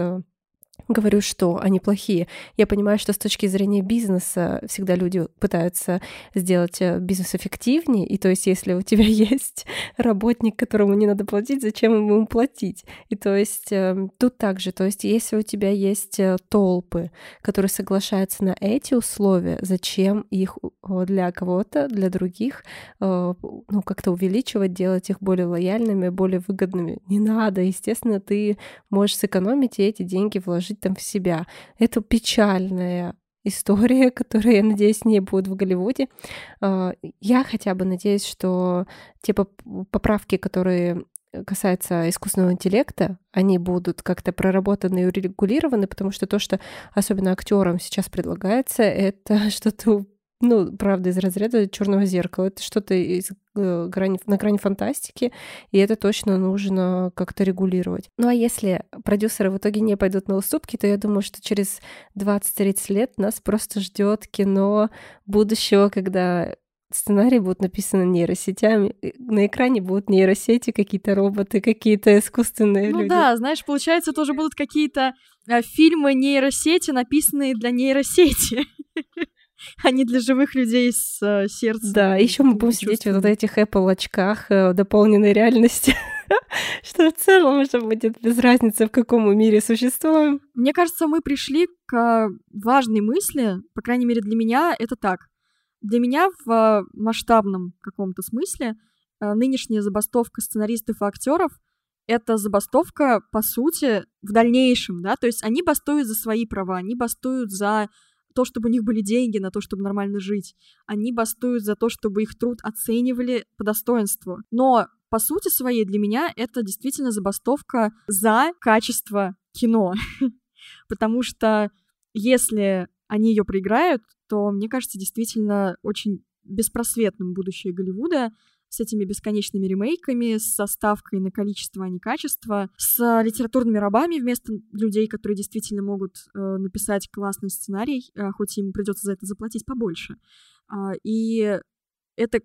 говорю, что они плохие. Я понимаю, что с точки зрения бизнеса всегда люди пытаются сделать э, бизнес эффективнее, и то есть если у тебя есть работник, которому не надо платить, зачем ему платить? И то есть эм, тут также, то есть если у тебя есть э, толпы, которые соглашаются на эти условия, зачем их для кого-то, для других, э, ну, как-то увеличивать, делать их более лояльными, более выгодными? Не надо, естественно, ты можешь сэкономить и эти деньги вложить там в себя. Это печальная история, которая, я надеюсь, не будет в Голливуде. А, я хотя бы надеюсь, что те поправки, которые касаются искусственного интеллекта, они будут как-то проработаны и урегулированы, потому что то, что особенно актерам сейчас предлагается, это что-то ну, правда, из разряда черного зеркала. Это что-то из э, грани, на грани фантастики, и это точно нужно как-то регулировать. Ну а если продюсеры в итоге не пойдут на уступки, то я думаю, что через 20-30 лет нас просто ждет кино будущего, когда сценарии будут написаны нейросетями, на экране будут нейросети, какие-то роботы, какие-то искусственные ну, люди. Ну да, знаешь, получается, тоже будут какие-то а, фильмы нейросети, написанные для нейросети. а не для живых людей с э, сердцем. Да, еще мы будем сидеть вот в этих Apple очках э, дополненной реальности, что в целом уже будет без разницы, в каком мире существуем. Мне кажется, мы пришли к важной мысли, по крайней мере для меня это так. Для меня в масштабном каком-то смысле э, нынешняя забастовка сценаристов и актеров это забастовка, по сути, в дальнейшем, да, то есть они бастуют за свои права, они бастуют за то, чтобы у них были деньги на то, чтобы нормально жить. Они бастуют за то, чтобы их труд оценивали по достоинству. Но по сути своей для меня это действительно забастовка за качество кино. Потому что если они ее проиграют, то, мне кажется, действительно очень беспросветным будущее Голливуда, с этими бесконечными ремейками, с составкой на количество, а не качество, с литературными рабами вместо людей, которые действительно могут э, написать классный сценарий, э, хоть им придется за это заплатить побольше. Э, и это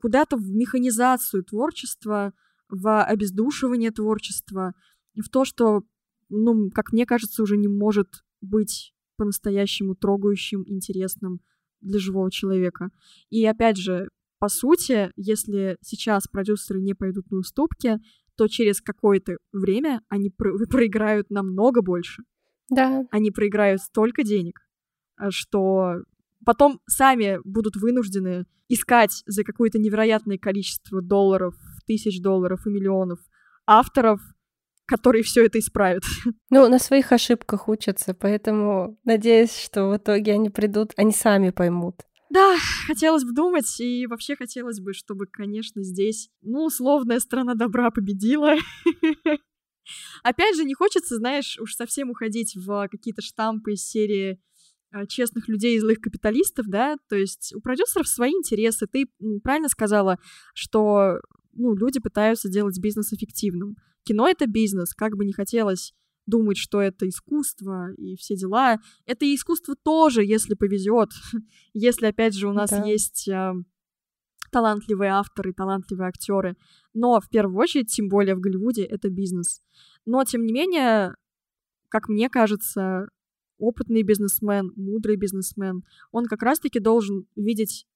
куда-то в механизацию творчества, в обездушивание творчества, в то, что, ну, как мне кажется, уже не может быть по-настоящему трогающим, интересным для живого человека. И опять же, по сути, если сейчас продюсеры не пойдут на уступки, то через какое-то время они про- проиграют намного больше. Да. Они проиграют столько денег, э, что потом сами будут вынуждены искать за какое-то невероятное количество долларов, тысяч долларов и миллионов авторов, которые все это исправят. Ну, на своих ошибках учатся, поэтому надеюсь, что в итоге они придут, они сами поймут, Да, хотелось бы думать, и вообще хотелось бы, чтобы, конечно, здесь, ну, условная страна добра победила. Опять же, не хочется, знаешь, уж совсем уходить в какие-то штампы из серии а, честных людей и злых капиталистов, да, то есть у продюсеров свои интересы. Ты правильно сказала, что ну, люди пытаются делать бизнес эффективным. Кино — это бизнес, как бы не хотелось думать, что это искусство и все дела. Это и искусство тоже, если повезет. если, опять же, у нас да. есть э, талантливые авторы, талантливые актеры. Но в первую очередь, тем более в Голливуде, это бизнес. Но, тем не менее, как мне кажется, опытный бизнесмен, мудрый бизнесмен, он как раз-таки должен видеть,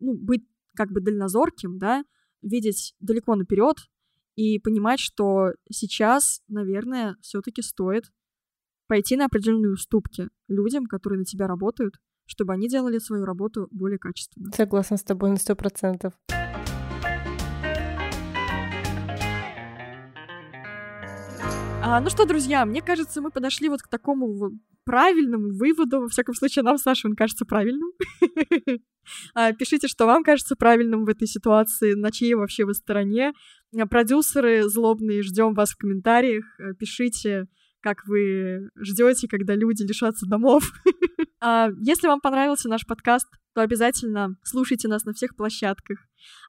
ну, быть как бы дальнозорким, да, видеть далеко наперед и понимать, что сейчас, наверное, все-таки стоит пойти на определенные уступки людям, которые на тебя работают, чтобы они делали свою работу более качественно. Согласна с тобой на сто процентов. А, ну что, друзья, мне кажется, мы подошли вот к такому правильному выводу. Во всяком случае, нам с Сашей он кажется правильным. А, пишите, что вам кажется правильным в этой ситуации, на чьей вообще вы стороне. А, продюсеры злобные, ждем вас в комментариях. А, пишите, как вы ждете, когда люди лишатся домов. Если вам понравился наш подкаст, то обязательно слушайте нас на всех площадках.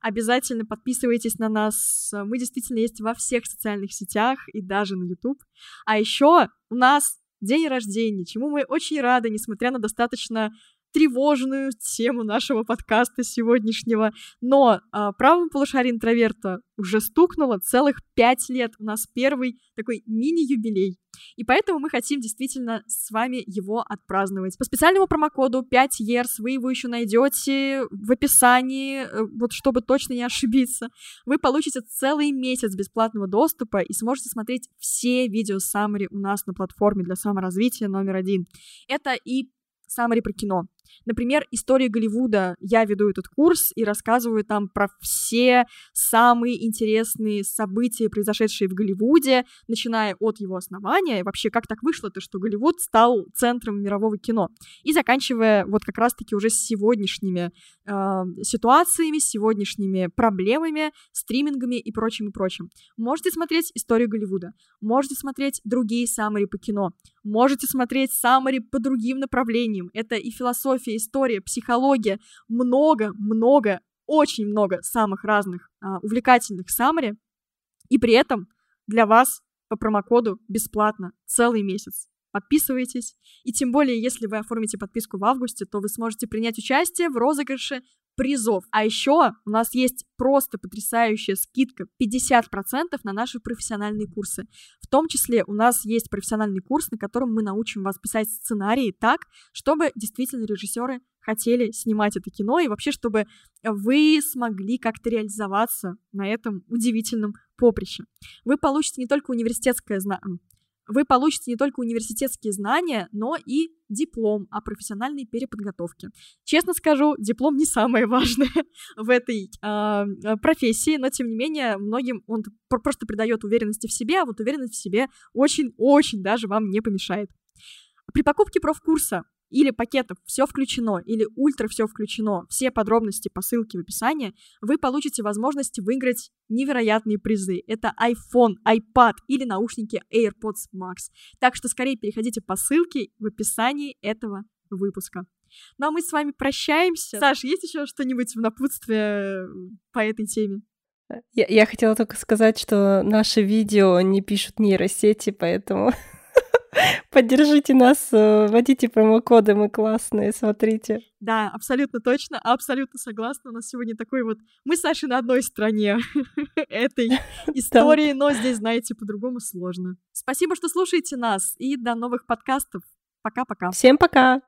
Обязательно подписывайтесь на нас. Мы действительно есть во всех социальных сетях и даже на YouTube. А еще у нас день рождения, чему мы очень рады, несмотря на достаточно тревожную тему нашего подкаста сегодняшнего. Но а, правому полушарию интроверта уже стукнуло целых пять лет. У нас первый такой мини-юбилей. И поэтому мы хотим действительно с вами его отпраздновать. По специальному промокоду 5 years вы его еще найдете в описании, э, вот чтобы точно не ошибиться. Вы получите целый месяц бесплатного доступа и сможете смотреть все видео саммари у нас на платформе для саморазвития номер один. Это и саммари про кино. Например, история Голливуда. Я веду этот курс и рассказываю там про все самые интересные события, произошедшие в Голливуде, начиная от его основания, и вообще как так вышло-то, что Голливуд стал центром мирового кино, и заканчивая вот как раз-таки уже с сегодняшними э, ситуациями, сегодняшними проблемами, стримингами и прочим и прочим. Можете смотреть историю Голливуда, можете смотреть другие саммари по кино, можете смотреть саммари по другим направлениям. Это и философия, философия, история, психология, много-много, очень много самых разных а, увлекательных саммари, и при этом для вас по промокоду бесплатно целый месяц. Подписывайтесь. И тем более, если вы оформите подписку в августе, то вы сможете принять участие в розыгрыше призов. А еще у нас есть просто потрясающая скидка 50% на наши профессиональные курсы. В том числе у нас есть профессиональный курс, на котором мы научим вас писать сценарии так, чтобы действительно режиссеры хотели снимать это кино, и вообще, чтобы вы смогли как-то реализоваться на этом удивительном поприще. Вы получите не только университетское знание, вы получите не только университетские знания, но и диплом о профессиональной переподготовке. Честно скажу, диплом не самое важное в этой э, профессии, но тем не менее многим он просто придает уверенности в себе, а вот уверенность в себе очень-очень даже вам не помешает. При покупке профкурса или пакетов все включено, или ультра все включено, все подробности по ссылке в описании, вы получите возможность выиграть невероятные призы. Это iPhone, iPad или наушники AirPods Max. Так что скорее переходите по ссылке в описании этого выпуска. Ну а мы с вами прощаемся. Саш, есть еще что-нибудь в напутствие по этой теме? Я, я хотела только сказать, что наши видео не пишут нейросети, поэтому Поддержите нас, э, вводите промокоды, мы классные, смотрите. Да, абсолютно точно, абсолютно согласна. У нас сегодня такой вот... Мы с Сашей на одной стороне этой истории, но здесь, знаете, по-другому сложно. Спасибо, что слушаете нас, и до новых подкастов. Пока-пока. Всем пока!